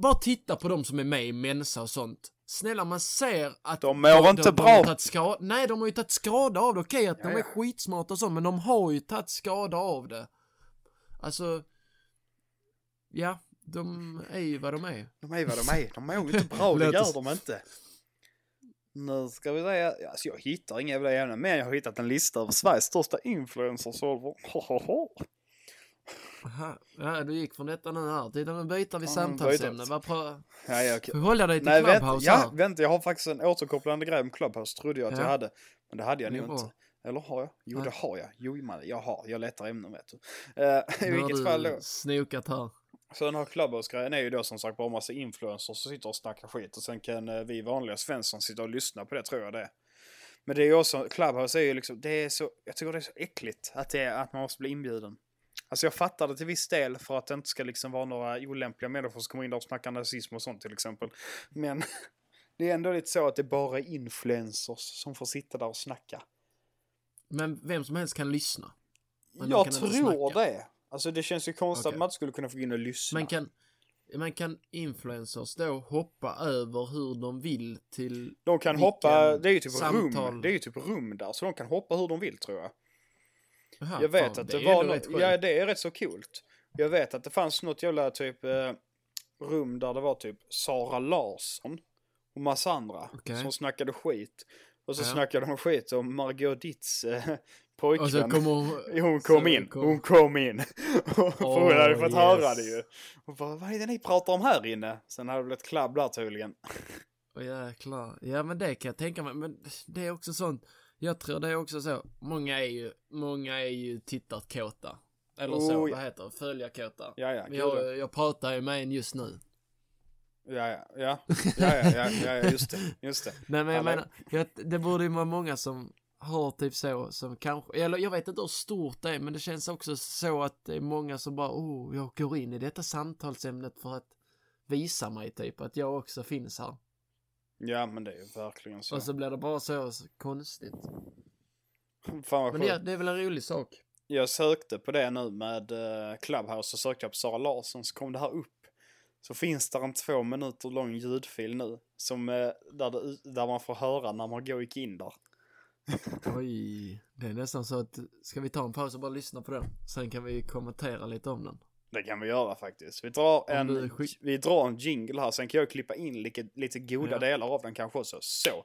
Bara titta på de som är med i Mensa och sånt. Snälla man ser att De mår inte de, bra. har tagit skada. Nej de har ju tagit skada av det. Okej att Ja, de är skitsmarta och så men de har ju tagit skada av det. Alltså. Ja, de är ju vad de är. De är vad de är. De mår inte <laughs> bra, det gör de inte. Nu ska vi säga, alltså jag hittar inga jävla ämnen, men jag har hittat en lista över Sveriges största influencers. Aha. Ja, du gick från detta nu här. Titta nu byter vi Ja, samtalsämne. Vad pra... Ja, ja. Får hålla dig till Nej, Clubhouse ja, här. vänta, jag har faktiskt en återkopplande grej om Clubhouse, trodde jag att Ja. jag hade. Men det hade jag nog inte. Eller har jag? Jo, Nej. det har jag. Jo, man, jag har. Jag letar ämnen, vet du. Eh, I vilket fall då. snokat här. Så den här Clubhouse-grejen är ju då som sagt bara massa influencers som sitter och snackar skit och sen kan eh, vi vanliga Svensson sitta och lyssna på det tror jag det är. Men det är ju också, Clubhouse är ju liksom, det är så, jag tycker det är så äckligt att, det är, att man måste bli inbjuden. Alltså jag fattar det till viss del för att det inte ska liksom vara några olämpliga människor som kommer in där och snackar nazism och sånt till exempel. Men <laughs> det är ändå lite så att det bara är influencers som får sitta där och snacka. Men vem som helst kan lyssna. Jag tror det. Alltså det känns ju konstigt att Okej. man inte skulle kunna få gå in och lyssna. Men kan, men kan influencers då hoppa över hur de vill till De kan hoppa, det är ju typ samtal? rum, det är ju typ rum där, så de kan hoppa hur de vill tror jag. Jaha, jag vet fan, att det, är var ändå nå- rätt sjukt. ja det är rätt så coolt. Jag vet att det fanns något jävla typ eh, rum där det var typ Sara Larsson och massa andra Okej. som snackade skit. Och så Ja. snackade de skit om Margot Ditts eh, pojkvän. Alltså, Och så kommer hon, <laughs> hon kom in, kom... hon kom in. <laughs> Oh, För hon hade fått yes. höra det ju. Hon bara, vad är det ni pratar om här inne? Sen hade det blivit klabb där tydligen. Oh, jäklar. Ja men det kan jag tänka mig, men det är också sånt. Jag tror det är också så, många är ju, många är ju tittarkåta. Eller oh, så, vad heter det? Följarkåta. Ja, ja, jag, jag pratar ju med en just nu. Ja, ja, ja, ja, ja, ja, ja, just det, just det. <laughs> Nej men jag menar, jag, det borde ju vara många som har typ så, som kanske, eller jag vet inte hur stort det är, men det känns också så att det är många som bara, oh, jag går in i detta samtalsämnet för att visa mig typ att jag också finns här. Ja, men det är ju verkligen så. Och så blir det bara så, så konstigt. Fan vad Men det, det är väl en rolig sak. Jag sökte på det nu med eh, Clubhouse så sökte jag på Sara Larsson så kom det här upp. Så finns det en två minuter lång ljudfil nu som, eh, där, det, där man får höra när Margot gick in där. Oj, det är nästan så att, ska vi ta en paus och bara lyssna på den? Sen kan vi kommentera lite om den. Det kan vi göra faktiskt. Vi drar en, skick- vi drar en jingle här, sen kan jag klippa in lite, lite goda Ja. delar av den kanske också. Så.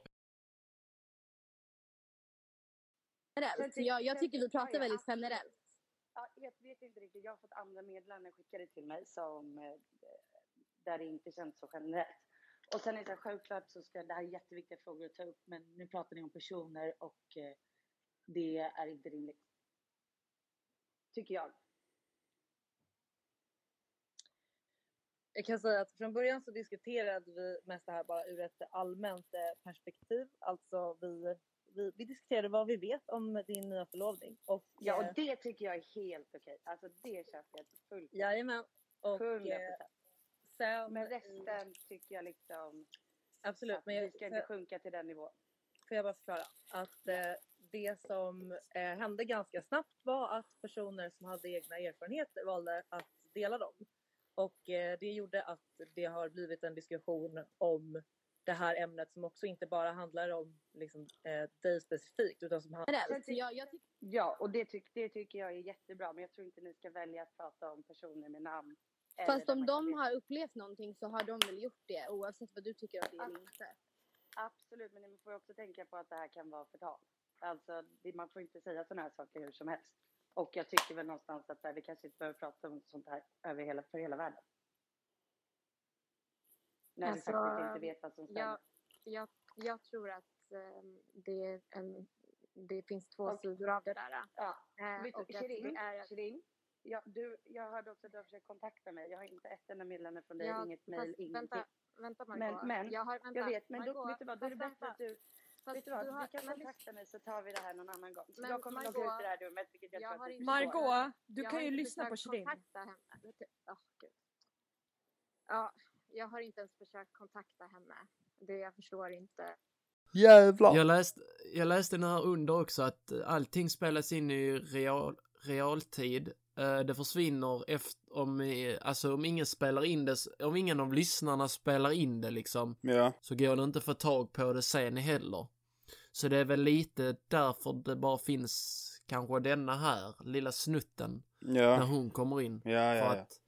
generellt. Jag, jag tycker vi pratar väldigt generellt. ja, jag vet inte riktigt. Jag har fått andra meddelanden skickade till mig som eh, där det inte känns så generellt. Och sen är det självklart så ska det här är jätteviktiga frågor att ta upp, men nu pratar ni om personer och eh, det är inte rimligt. Tycker jag. Jag kan säga att från början så diskuterade vi mest det här bara ur ett allmänt eh, perspektiv. Alltså vi, vi, vi diskuterade vad vi vet om din nya förlovning. Och, Ja, eh, och det tycker jag är helt okej. Alltså det känns helt fullt. Jajamän. Och 100 eh, sen... Men i- resten tycker jag liksom Absolut, att men jag, vi ska inte sjunka till den nivån. får jag bara förklara att eh, det som eh, hände ganska snabbt var att personer som hade egna erfarenheter valde att dela dem. Och eh, det gjorde att det har blivit en diskussion om det här ämnet som också inte bara handlar om liksom, eh, dig specifikt utan som handlar tycker Ja, och det, tyck, det tycker jag är jättebra. Men jag tror inte ni ska välja att prata om personer med namn. Fast om man de har upplevt någonting så har de väl gjort det oavsett vad du tycker om det eller inte. Absolut, men ni får också tänka på att det här kan vara förtal. Alltså, man får inte säga sådana här saker hur som helst. Och jag tycker väl någonstans att här, vi kanske inte behöver prata om sånt här över hela, för hela världen. När Alltså, vi faktiskt inte vet vad som stämmer. Jag, jag, jag tror att ehm, det, är en, det finns två Och- sidor av det där. Ja, Eh, vet och du, att Shirin, det är att, Shirin, ja, du, jag hörde också att du har försökt kontakta mig. Jag har inte ett enda meddelande från dig, Ja, inget mejl, ingenting. vänta, vänta Margot. Men, men jag, har, vänta, jag vet, men då, Margot, vet du vad, då är det bättre att du, fast vet du vad, du har- du kan kontakta mig så tar vi det här någon annan gång. Men jag kommer logga ut Margot, det här rummet, vilket jag, jag tror att du. Margot, du jag kan har ju inte lyssna på försökt Shirin. åh, Gud. Ja, jag har inte ens försökt kontakta henne. Det jag förstår inte. Jävlar! Jag läste, jag läste den här under också att allting spelas in i real, realtid. Eh, Det försvinner efter, om, eh, alltså om ingen spelar in det, om ingen av lyssnarna spelar in det liksom, Ja. så går det inte att få tag på det sen heller. Så det är väl lite därför det bara finns kanske denna här lilla snutten när Ja. hon kommer in. Ja, ja, För att,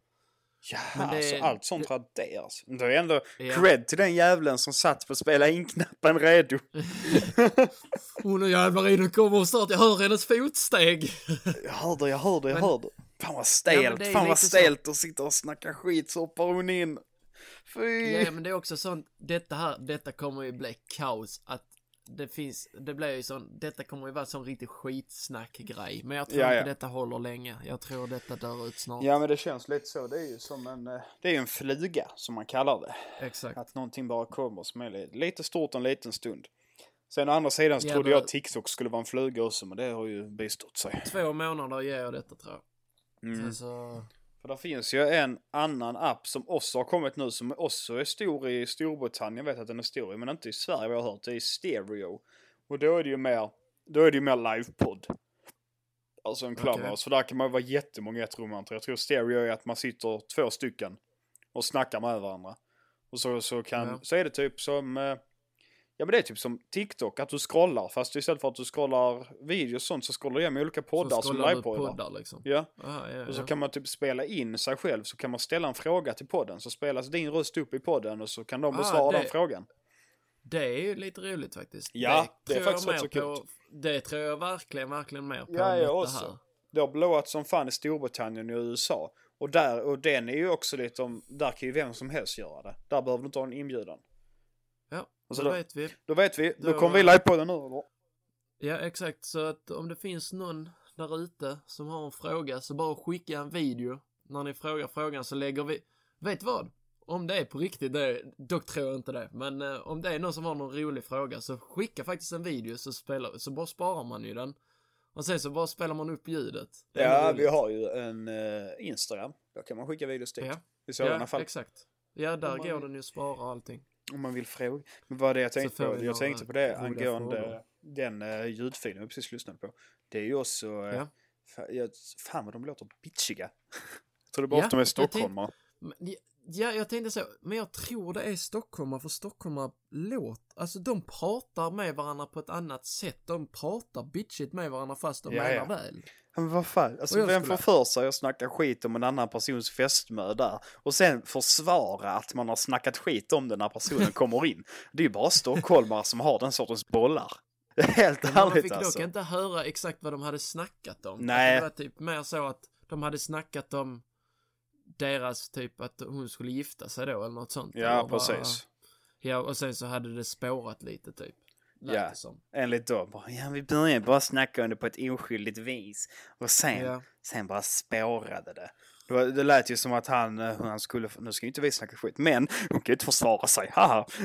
Ja, Men det- alltså allt sånt det- raderas. Det är ändå Ja. cred till den jävlen som satt på spela in-knappen redo. <laughs> hon och jävlar i nu kommer snart, jag hör hennes fotsteg. <laughs> Jag hörde, jag hörde, jag Men- hörde. Fan vad Ja, stelt, det är fan vad så. stelt att sitta och snacka skit så hoppar hon in. Fy! Ja, men det är också sånt, detta här, detta kommer ju bli kaos, att det finns, det blir ju sån, detta kommer ju vara sån riktig skitsnackgrej, men jag tror Ja, inte ja. detta håller länge, jag tror detta dör ut snart. Ja men det känns lite så, det är ju som en, eh, det är ju en fluga som man kallar det. Exakt. Att någonting bara kommer som är li- lite stort en liten stund. Sen å andra sidan så Ja, trodde men- jag TikTok skulle vara en fluga också, men det har ju bistått sig. Två månader ger jag detta tror jag. Mm. Sen så, För det finns ju en annan app som också har kommit nu som också är stor i Storbritannien. Jag vet att den är stor i, men inte i Sverige vad jag har hört. Det är Stereo. Och då är det ju mer, då är det ju mer livepodd. Alltså en clubhouse. Okej. För där kan man vara jättemånga i ett rum antar jag. Tror Stereo är att man sitter två stycken och snackar med varandra. Och så, så, kan, Ja. så är det typ som, eh, ja men det är typ som TikTok, att du scrollar. Fast istället för att du scrollar videos och sånt så scrollar du igenom olika poddar som livepoddar. poddar liksom. Ja. Aha, ja, Och så ja. kan man typ spela in sig själv så kan man ställa en fråga till podden. Så spelas din röst upp i podden och så kan de Ah, besvara det- den frågan. Det är ju lite roligt faktiskt. Ja, det är tror jag faktiskt rätt mer så på, Det tror jag verkligen, verkligen mer på Ja, än jag också. här. Det har blåat som fan i Storbritannien och USA. Och där, och den är ju också lite om, där kan ju vem som helst göra det. Där behöver du inte ha en inbjudan. Och så då då- vet vi. Då vet vi, då Då- kommer vi live på den nu eller? Ja, exakt. Så att om det finns någon där ute som har en fråga så bara skicka en video. När ni frågar frågan så lägger vi, vet vad? Om det är på riktigt, det, dock tror jag inte det, men eh, om det är någon som har någon rolig fråga så skicka faktiskt en video så, spelar, så bara sparar man ju den. Och sen så bara spelar man upp ljudet. Ja, vi har ju en eh, Instagram. Där kan man skicka videos dit. Ja, I sådana ja fall. exakt. Ja, där man går den ju att spara allting. Om man vill fråga. Men vad är det jag tänkte på? Jag tänkte på det angående frågor. den uh, ljudfilen vi precis lyssnade på. Det är ju också... Uh, Ja. fa- jag, fan vad de låter bitchiga. <laughs> jag tror det bara Ja, att de är jag tänkte- stockholmare. Ja, Ja, jag tänkte så, men jag tror det är stockholmare för stockholmare låt, alltså de pratar med varandra på ett annat sätt. De pratar bitchigt med varandra fast de Ja, menar ja. väl. Men vad fan, alltså vem skulle- får för sig att snacka skit om en annan persons fästmö där och sen försvara att man har snackat skit om den när personen kommer in. Det är ju bara stockholmare som har den sortens bollar. <laughs> Helt Men man ärligt fick alltså. dock inte höra exakt vad de hade snackat om. Nej. Det var typ mer så att de hade snackat om deras typ att hon skulle gifta sig då eller något sånt. Ja, bara- precis. Ja, och sen så hade det spårat lite typ. Lät Ja. som. Enligt då. Bara, ja, vi började bara snacka om det på ett oskyldigt vis. Och sen, Ja. sen bara spårade det. Det, var, det lät ju som att han, eh, han skulle, nu ska ju inte vi snacka skit, men hon kan ju inte försvara sig, haha. <laughs>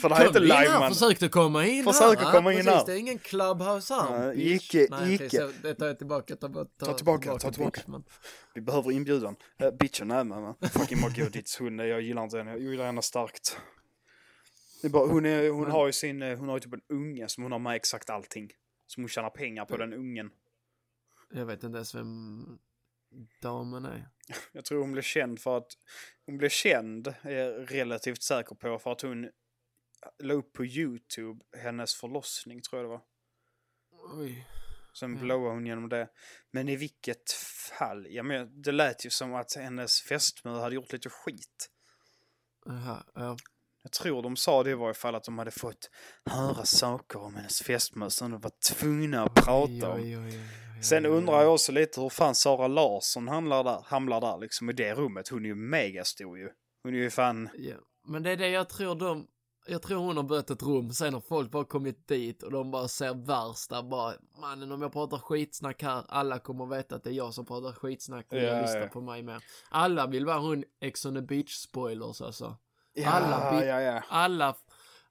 För det här är inte här, liveman. försökte komma in Försöker här. komma in precis, här. Det är ingen clubhouse här. Bitch. icke- Nej, icke. det tar jag tillbaka. Ta, ta, Ta tillbaka, ta bitch, tillbaka. men- Vi behöver inbjudan. Uh, bitchen med va? Fucking Margudits hund, jag gillar inte henne, jag gillar henne starkt. Det är bara, hon, är, hon har ju sin, eh, hon har ju typ en unge som hon har med exakt allting. Som hon tjänar pengar på den ungen. Jag vet inte ens vem damen är. <laughs> Jag tror hon blev känd för att, hon blev känd, är jag relativt säker på, för att hon la upp på YouTube hennes förlossning tror jag det var. Oj. Sen Ja. blåade hon genom det. Men i vilket fall, ja men det lät ju som att hennes fästmö hade gjort lite skit. Aha, ja. Jag tror de sa det i varje fall att de hade fått höra saker om hennes fästmö som de var tvungna att prata om. oj, oj, oj, Sen undrar jag också lite hur fan Sara Larsson hamnar där, hamnar där liksom i det rummet. Hon är ju megastor ju. Hon är ju fan... Ja. Men det är det jag tror de, jag tror hon har bött ett rum, sen har folk bara kommit dit och de bara ser värsta bara, mannen om jag pratar skitsnack här, alla kommer veta att det är jag som pratar skitsnack och Ja, jag lyssnar ja. på mig mer. Alla vill vara hon Ex on the beach spoilers alltså. Ja, Alla. Alla,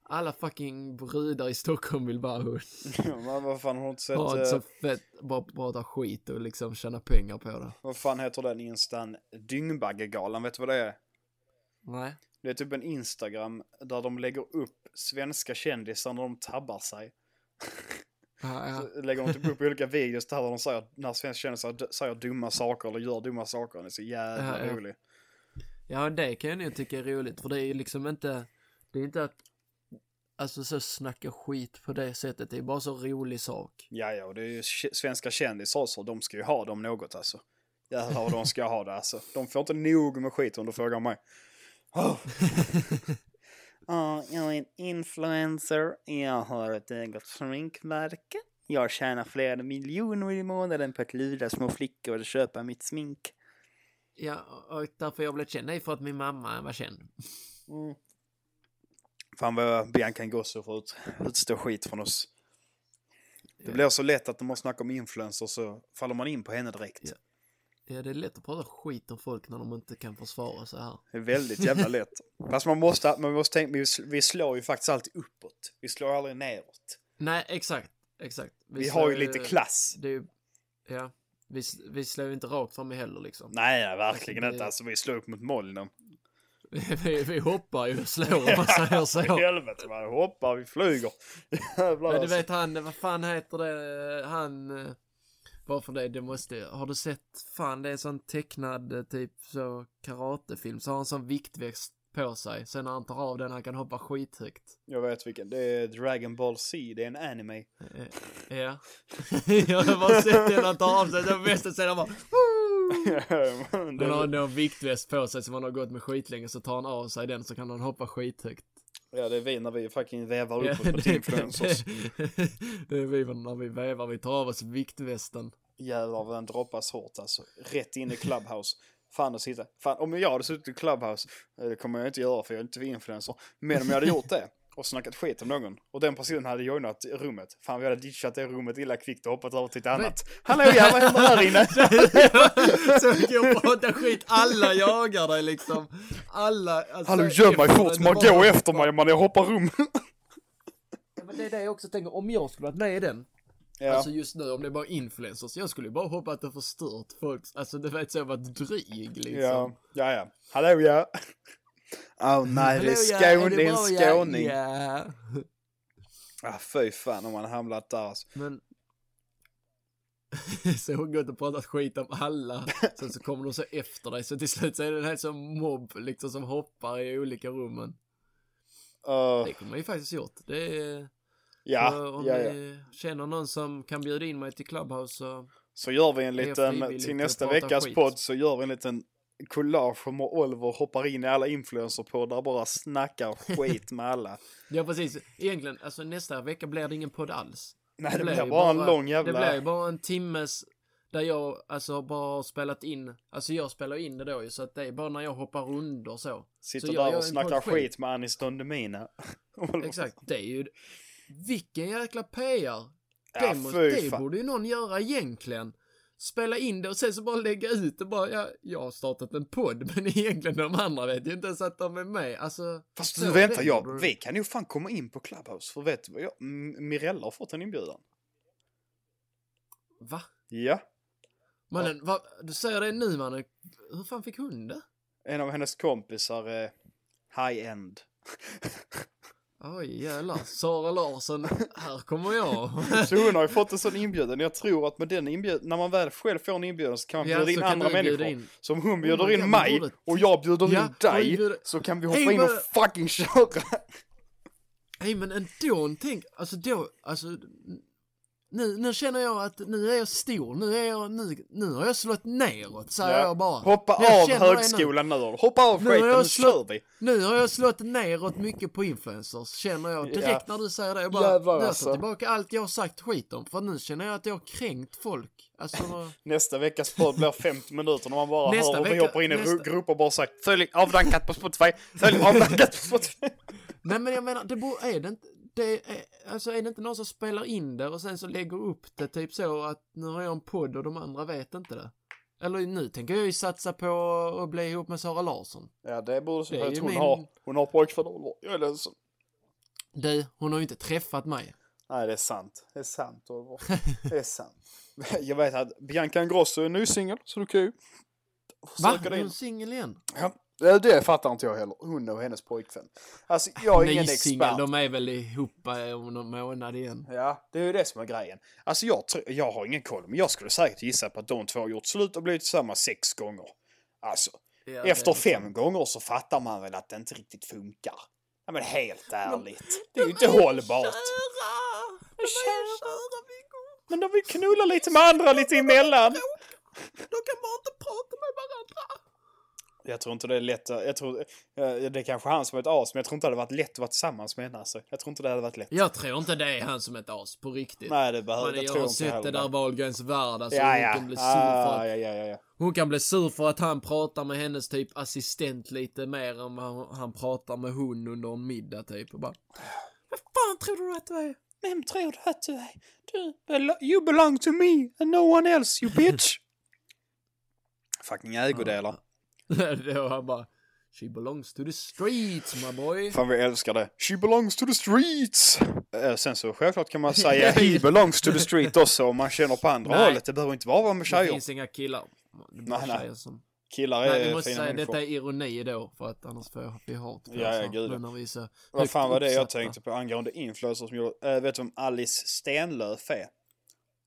alla fucking brudar i Stockholm vill vara hon. Men vad fan har du inte sett... Ha eh, så fett, bara prata skit och liksom tjäna pengar på det. vad fan heter den instan? Dyngbaggegalan, vet du vad det är? Nej. Det är typ en Instagram där de lägger upp svenska kändisar när de tabbar sig. Ja, ja. Så lägger de typ upp olika videos där de säger när svenska kändisar säger dumma saker eller gör dumma saker. Det är så jävla Ja, ja. roligt. Ja, det kan jag nog tycka är roligt, för det är ju liksom inte, det är inte att, alltså så snacka skit på det sättet, det är bara så rolig sak. Ja, ja, och det är ju svenska kändisar också. De ska ju ha dem något alltså. Jävlar de ska ha det alltså. De får inte nog med skit om du frågar mig. Oh. <laughs> Ja, jag är en influencer. Jag har ett eget sminkmärke. Jag tjänar flera miljoner i månaden på att lura små flickor att köpa mitt smink. Ja, och därför jag blev känd, är för att min mamma var känd. Fan vad Bianca Ingrosso får ut, utstå skit från oss. Det Ja. blir så lätt att de måste snacka om influencers så faller man in på henne direkt. Ja. Ja, det är lätt att prata skit om folk när de inte kan försvara sig här. Det är väldigt jävla <laughs> lätt. Fast man måste, man måste tänka, vi sl- vi slår ju faktiskt alltid uppåt. Vi slår aldrig neråt. Nej, exakt, exakt. Vi slår har ju lite klass. Det är ja, vi, vi slår ju inte rakt fram heller liksom. Nej, nej verkligen Alltså, inte. Alltså vi slår upp mot molnen. <laughs> vi, vi hoppar ju och slår om man säger så. <laughs> Helvete man hoppar, vi flyger. <laughs> Jävlar Men du alltså. vet han, vad fan heter det, han, eh, varför det, det måste, har du sett, fan det är sån tecknad eh, typ så karatefilm, så har han en sån viktväxt på sig, sen när han tar av den han kan hoppa skithögt. Jag vet vilken. Det är Dragon Ball Z, det är en anime. Eh, Ja. jag har bara sett den han tar av sig den västen sen han bara <laughs> Han har det, en viktväst på sig som han har gått med skitlänge så tar han av sig den så kan han hoppa skithögt. ja, det är vi när vi fucking vevar Ja, uppåt <laughs> mot influencers. <laughs> det är vi när vi vevar, vi tar av oss viktvästen. Jävlar vad den droppas hårt alltså. Rätt in i Clubhouse. Fan att sitta. Fan, om jag hade suttit i Clubhouse, eh, det kommer jag inte göra för jag är inte influencer. Men om jag hade gjort det och snackat skit om någon och den personen hade joinat rummet. Fan vi hade ditchat det rummet illa kvickt och hoppat över till ett annat. Hallå ja, vad händer här inne? <laughs> så vi går och pratar skit, alla jagar dig liksom. Alla. Alltså, Hallå gör mig fort, man det bara- går efter mig man jag hoppar rum. Ja, Men det är det jag också tänker, om jag skulle varit med i den. Ja. Alltså just nu om det är bara influencers, jag skulle ju bara hoppat och förstört folks, alltså du vet så varit dryg liksom. ja, ja, ja. Hallå ja. Åh nej, det är Hallå, ja, skån, det är en skåning. Ja. Ah, fy fan om man hamnat där alltså. Men... <laughs> så hon gått och pratat skit om alla, sen så kommer de så efter dig, så till slut så är det en hel sån mobb liksom som hoppar i olika rummen. Uh, Det kunde man ju faktiskt gjort. Det är... ja, om ja, ja. ni känner någon som kan bjuda in mig till Clubhouse så... Så gör vi en liten, till nästa veckas skit. podd så gör vi en liten collage med Oliver hoppar in i alla influencer på där bara snackar <laughs> skit med alla. Ja, precis. Egentligen, alltså nästa vecka blir det ingen podd alls. Nej, det blir blir ju bara en lång jävla... Det blir ju bara en timmes där jag alltså bara har spelat in, alltså jag spelar in det då ju så att det är bara när jag hoppar runder så. Sitter så där och snackar skit med Anis Don Demina. <laughs> Exakt, det är ju, vilken jäkla PR. Ja, Det, måste, det borde ju någon göra egentligen. Spela in det och sen så bara lägga ut det bara, ja, jag har startat en podd <laughs> men egentligen de andra vet ju inte ens att de är med. Alltså, Fast så, du vänta, det jag, vi kan ju fan komma in på Clubhouse. För vet du vad jag, Mirella har fått en inbjudan. Va? Ja. Mannen, va, du säger det nu mannen. Hur fan fick hon det? En av hennes kompisar, eh, high-end. <laughs> Oj jävlar, Sara Larsson, här kommer jag. <laughs> Så hon har ju fått en sån inbjudan. Jag tror att med den inbjudan, när man väl själv får en inbjudan så kan man bjuda in andra människor. in. Så om hon Oh bjuder my in mig och jag bjuder Ja, in dig bjuder- så kan vi hoppa in och vad- fucking köra. Nej men ändå, tänk, alltså då, alltså nu, nu känner jag att nu är jag stor, nu är jag, nu, nu har jag slått neråt säger jag bara. Hoppa Jag av det nu. högskolan nu. Hoppa av Nu har skiten, jag nu slå- kör vi. Nu har jag slått neråt mycket på influencers, känner jag direkt Ja. när du säger det. Jag bara, Jävlar, jag alltså. tar tillbaka allt jag har sagt skit om, för nu känner jag att jag har kränkt folk. Alltså, <laughs> Nästa veckas podd blir 50 minuter när man bara Nästa hör hur vi hoppar in i nästa- grupper och bara sagt följ avdankat på Spotify, följ avdankat på Spotify. nej men jag menar, det är det inte, det är, alltså är det inte någon som spelar in det och sen så lägger upp det typ så att nu har jag en podd och de andra vet inte det? Eller nu tänker jag ju satsa på att bli ihop med Sara Larsson. Ja det borde ju hon min- har, hon har pojkvän. Jag är ledsen. Du, hon har ju inte träffat mig. Nej det är sant. Det är sant Oliver. <laughs> Det är sant. Jag vet att Bianca Ingrosso är en ny singel så du kan ju Va? Är hon singel igen? Ja, det- det fattar inte jag heller. Hon och hennes pojkvän. Alltså jag är ingen expert. de är väl ihop eh, om någon månad igen. Ja, det är ju det som är grejen. Alltså jag, tror- jag har ingen koll, men jag skulle säkert gissa på att de två har gjort slut och blivit tillsammans sex gånger. Alltså, Ja, efter är fem sant. gånger så fattar man väl att det inte riktigt funkar. Ja men helt ärligt. Det är ju inte hållbart. De är kära. Men de vill knulla lite med andra lite emellan. De kan bara inte prata med varandra. Jag tror inte det är lätt jag tror, det är kanske han som är ett as, men jag tror inte det hade varit lätt att vara tillsammans med henne alltså. Jag tror inte det hade varit lätt. Jag tror inte det är han som är ett as, på riktigt. Nej, det behöver jag jag tror har inte sett heller. det där Wahlgrens värld, alltså Ja, hon ja. kan bli sur för Ah, att ja, ja, ja, ja. Hon kan bli sur för att han pratar med hennes typ assistent lite mer än vad han, pratar med hon under en middag typ och bara Vad fan tror du att du är? Vem tror du att du är? Du, you belong to me and no one else you bitch. <laughs> Fucking ägodelar. <laughs> Då han bara She belongs to the streets my boy. Fan vi älskar det. She belongs to the streets. Eh, Sen så självklart kan man säga <laughs> he belongs to the street också om man känner på andra Nej. hållet. Det behöver inte vara med Det tjejer. finns inga killar. Det Nej, nej. som... Killar Nej, vi är måste fina säga människor. detta är ironi då för att annars får vi hat Ja, ja, gud, Vad fan var det jag tänkte på angående influencers som gjorde... Äh, vet du vem Alice Stenlöf är?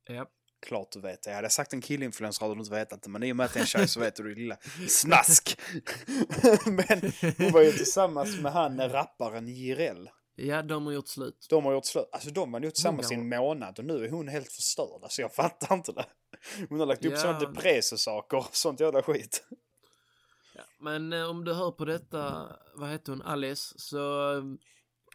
Ja. Klart du vet det. Jag hade sagt en killinfluencer hade du inte vetat det. Men i och med att det är en tjej så vet du det lilla snask. <laughs> men hon var ju tillsammans med han rapparen Jireel. ja, de har gjort slut. De har gjort slut. Alltså de har gjort tillsammans i en månad och nu är hon helt förstörd. Alltså jag fattar inte det. Hon har lagt upp Ja. sådana depressesaker och sånt jävla skit. Ja, men eh, om du hör på detta, vad heter hon, Alice, så eh,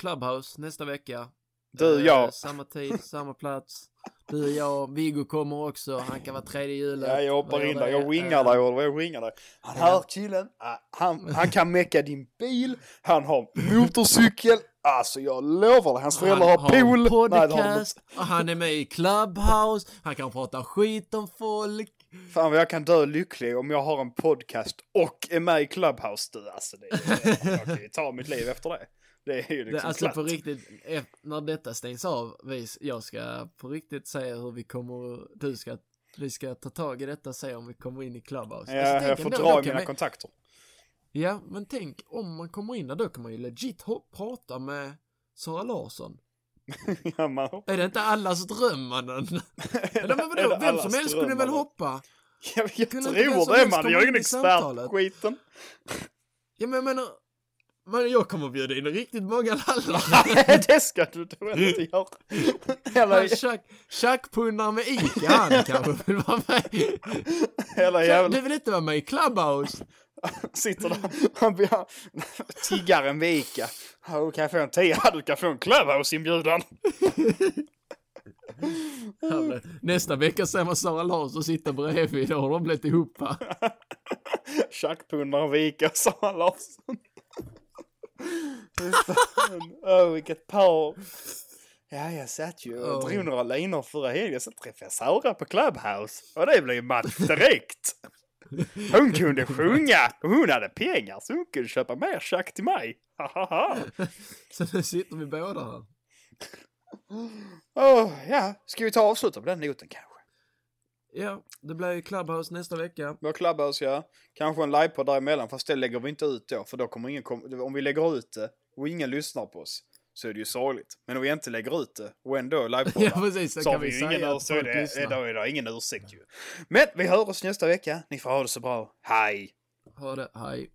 Clubhouse nästa vecka. Du, Eh, jag. Samma tid, samma plats. Du, jag, Viggo kommer också, han kan vara tredje hjulet. Ja, jag hoppar in där. Jag wingar Eh, dig Oliver, jag wingar dig. Han hör killen. Ah, Han, han kan mecka din bil. Han har motorcykel. Alltså jag lovar dig, hans föräldrar har en pool. Nej, det har podcast, han är med i Clubhouse, han kan prata skit om folk. Fan vad jag kan dö lycklig om jag har en podcast och är med i Clubhouse du. Alltså det är, jag kan ju ta mitt liv efter det. Det är ju Det, liksom alltså klart. på riktigt, när detta stängs av, vi, jag ska på riktigt säga hur vi kommer, du ska, vi ska ta tag i detta och se om vi kommer in i Clubhouse. Ja, Alltså, jag får ändå, dra i mina vi- kontakter. Ja, men tänk om man kommer in där, då kan man ju legit prata med Sara Larsson. <laughs> Ja, man, Är det inte allas dröm mannen? <laughs> Eller men vadå, det vem som helst kunde väl hoppa? jag, jag tror det man, jag är in ingen expert på skiten. Ja men jag menar, men jag kommer bjuda in riktigt många lallar. <laughs> Nej, det ska du då inte göra. Hela, Han tjack- Tjackpundar med Ica, han <laughs> kanske vill vara med. Så, jävla... Du vill inte vara med i Clubhouse? <laughs> Sitter där, han blir tiggaren vid Ica. Du kan få en tia, du kan få en Clubhouse-inbjudan. Nästa vecka ser man Sara Larsson sitta bredvid, då har de blivit ihop va? Tjackpundaren vid Ica, Sara Larsson. Åh, vilket par. Ja, jag satt ju och Oh. drog några linor förra helgen, så träffade jag Sara på Clubhouse. Och det blev match direkt. Hon kunde sjunga och hon hade pengar så hon kunde köpa mer tjack till mig. <laughs> Så nu sitter vi båda här. Åh, ja, ska vi ta och avsluta på den noten kanske? Ja, det blir ju Clubhouse nästa vecka. Vi har Clubhouse, ja. Kanske en livepodd däremellan, fast det lägger vi inte ut då, för då kommer ingen kom- Om vi lägger ut det och ingen lyssnar på oss, så är det ju sorgligt. Men om vi inte lägger ut det och ändå livepoddar, <laughs> Ja, precis. Så så har vi ju ingen, ur- så är det, då är det ingen ursäkt ju. Men vi hör oss nästa vecka. Ni får ha det så bra. Hej! Ha det, hej.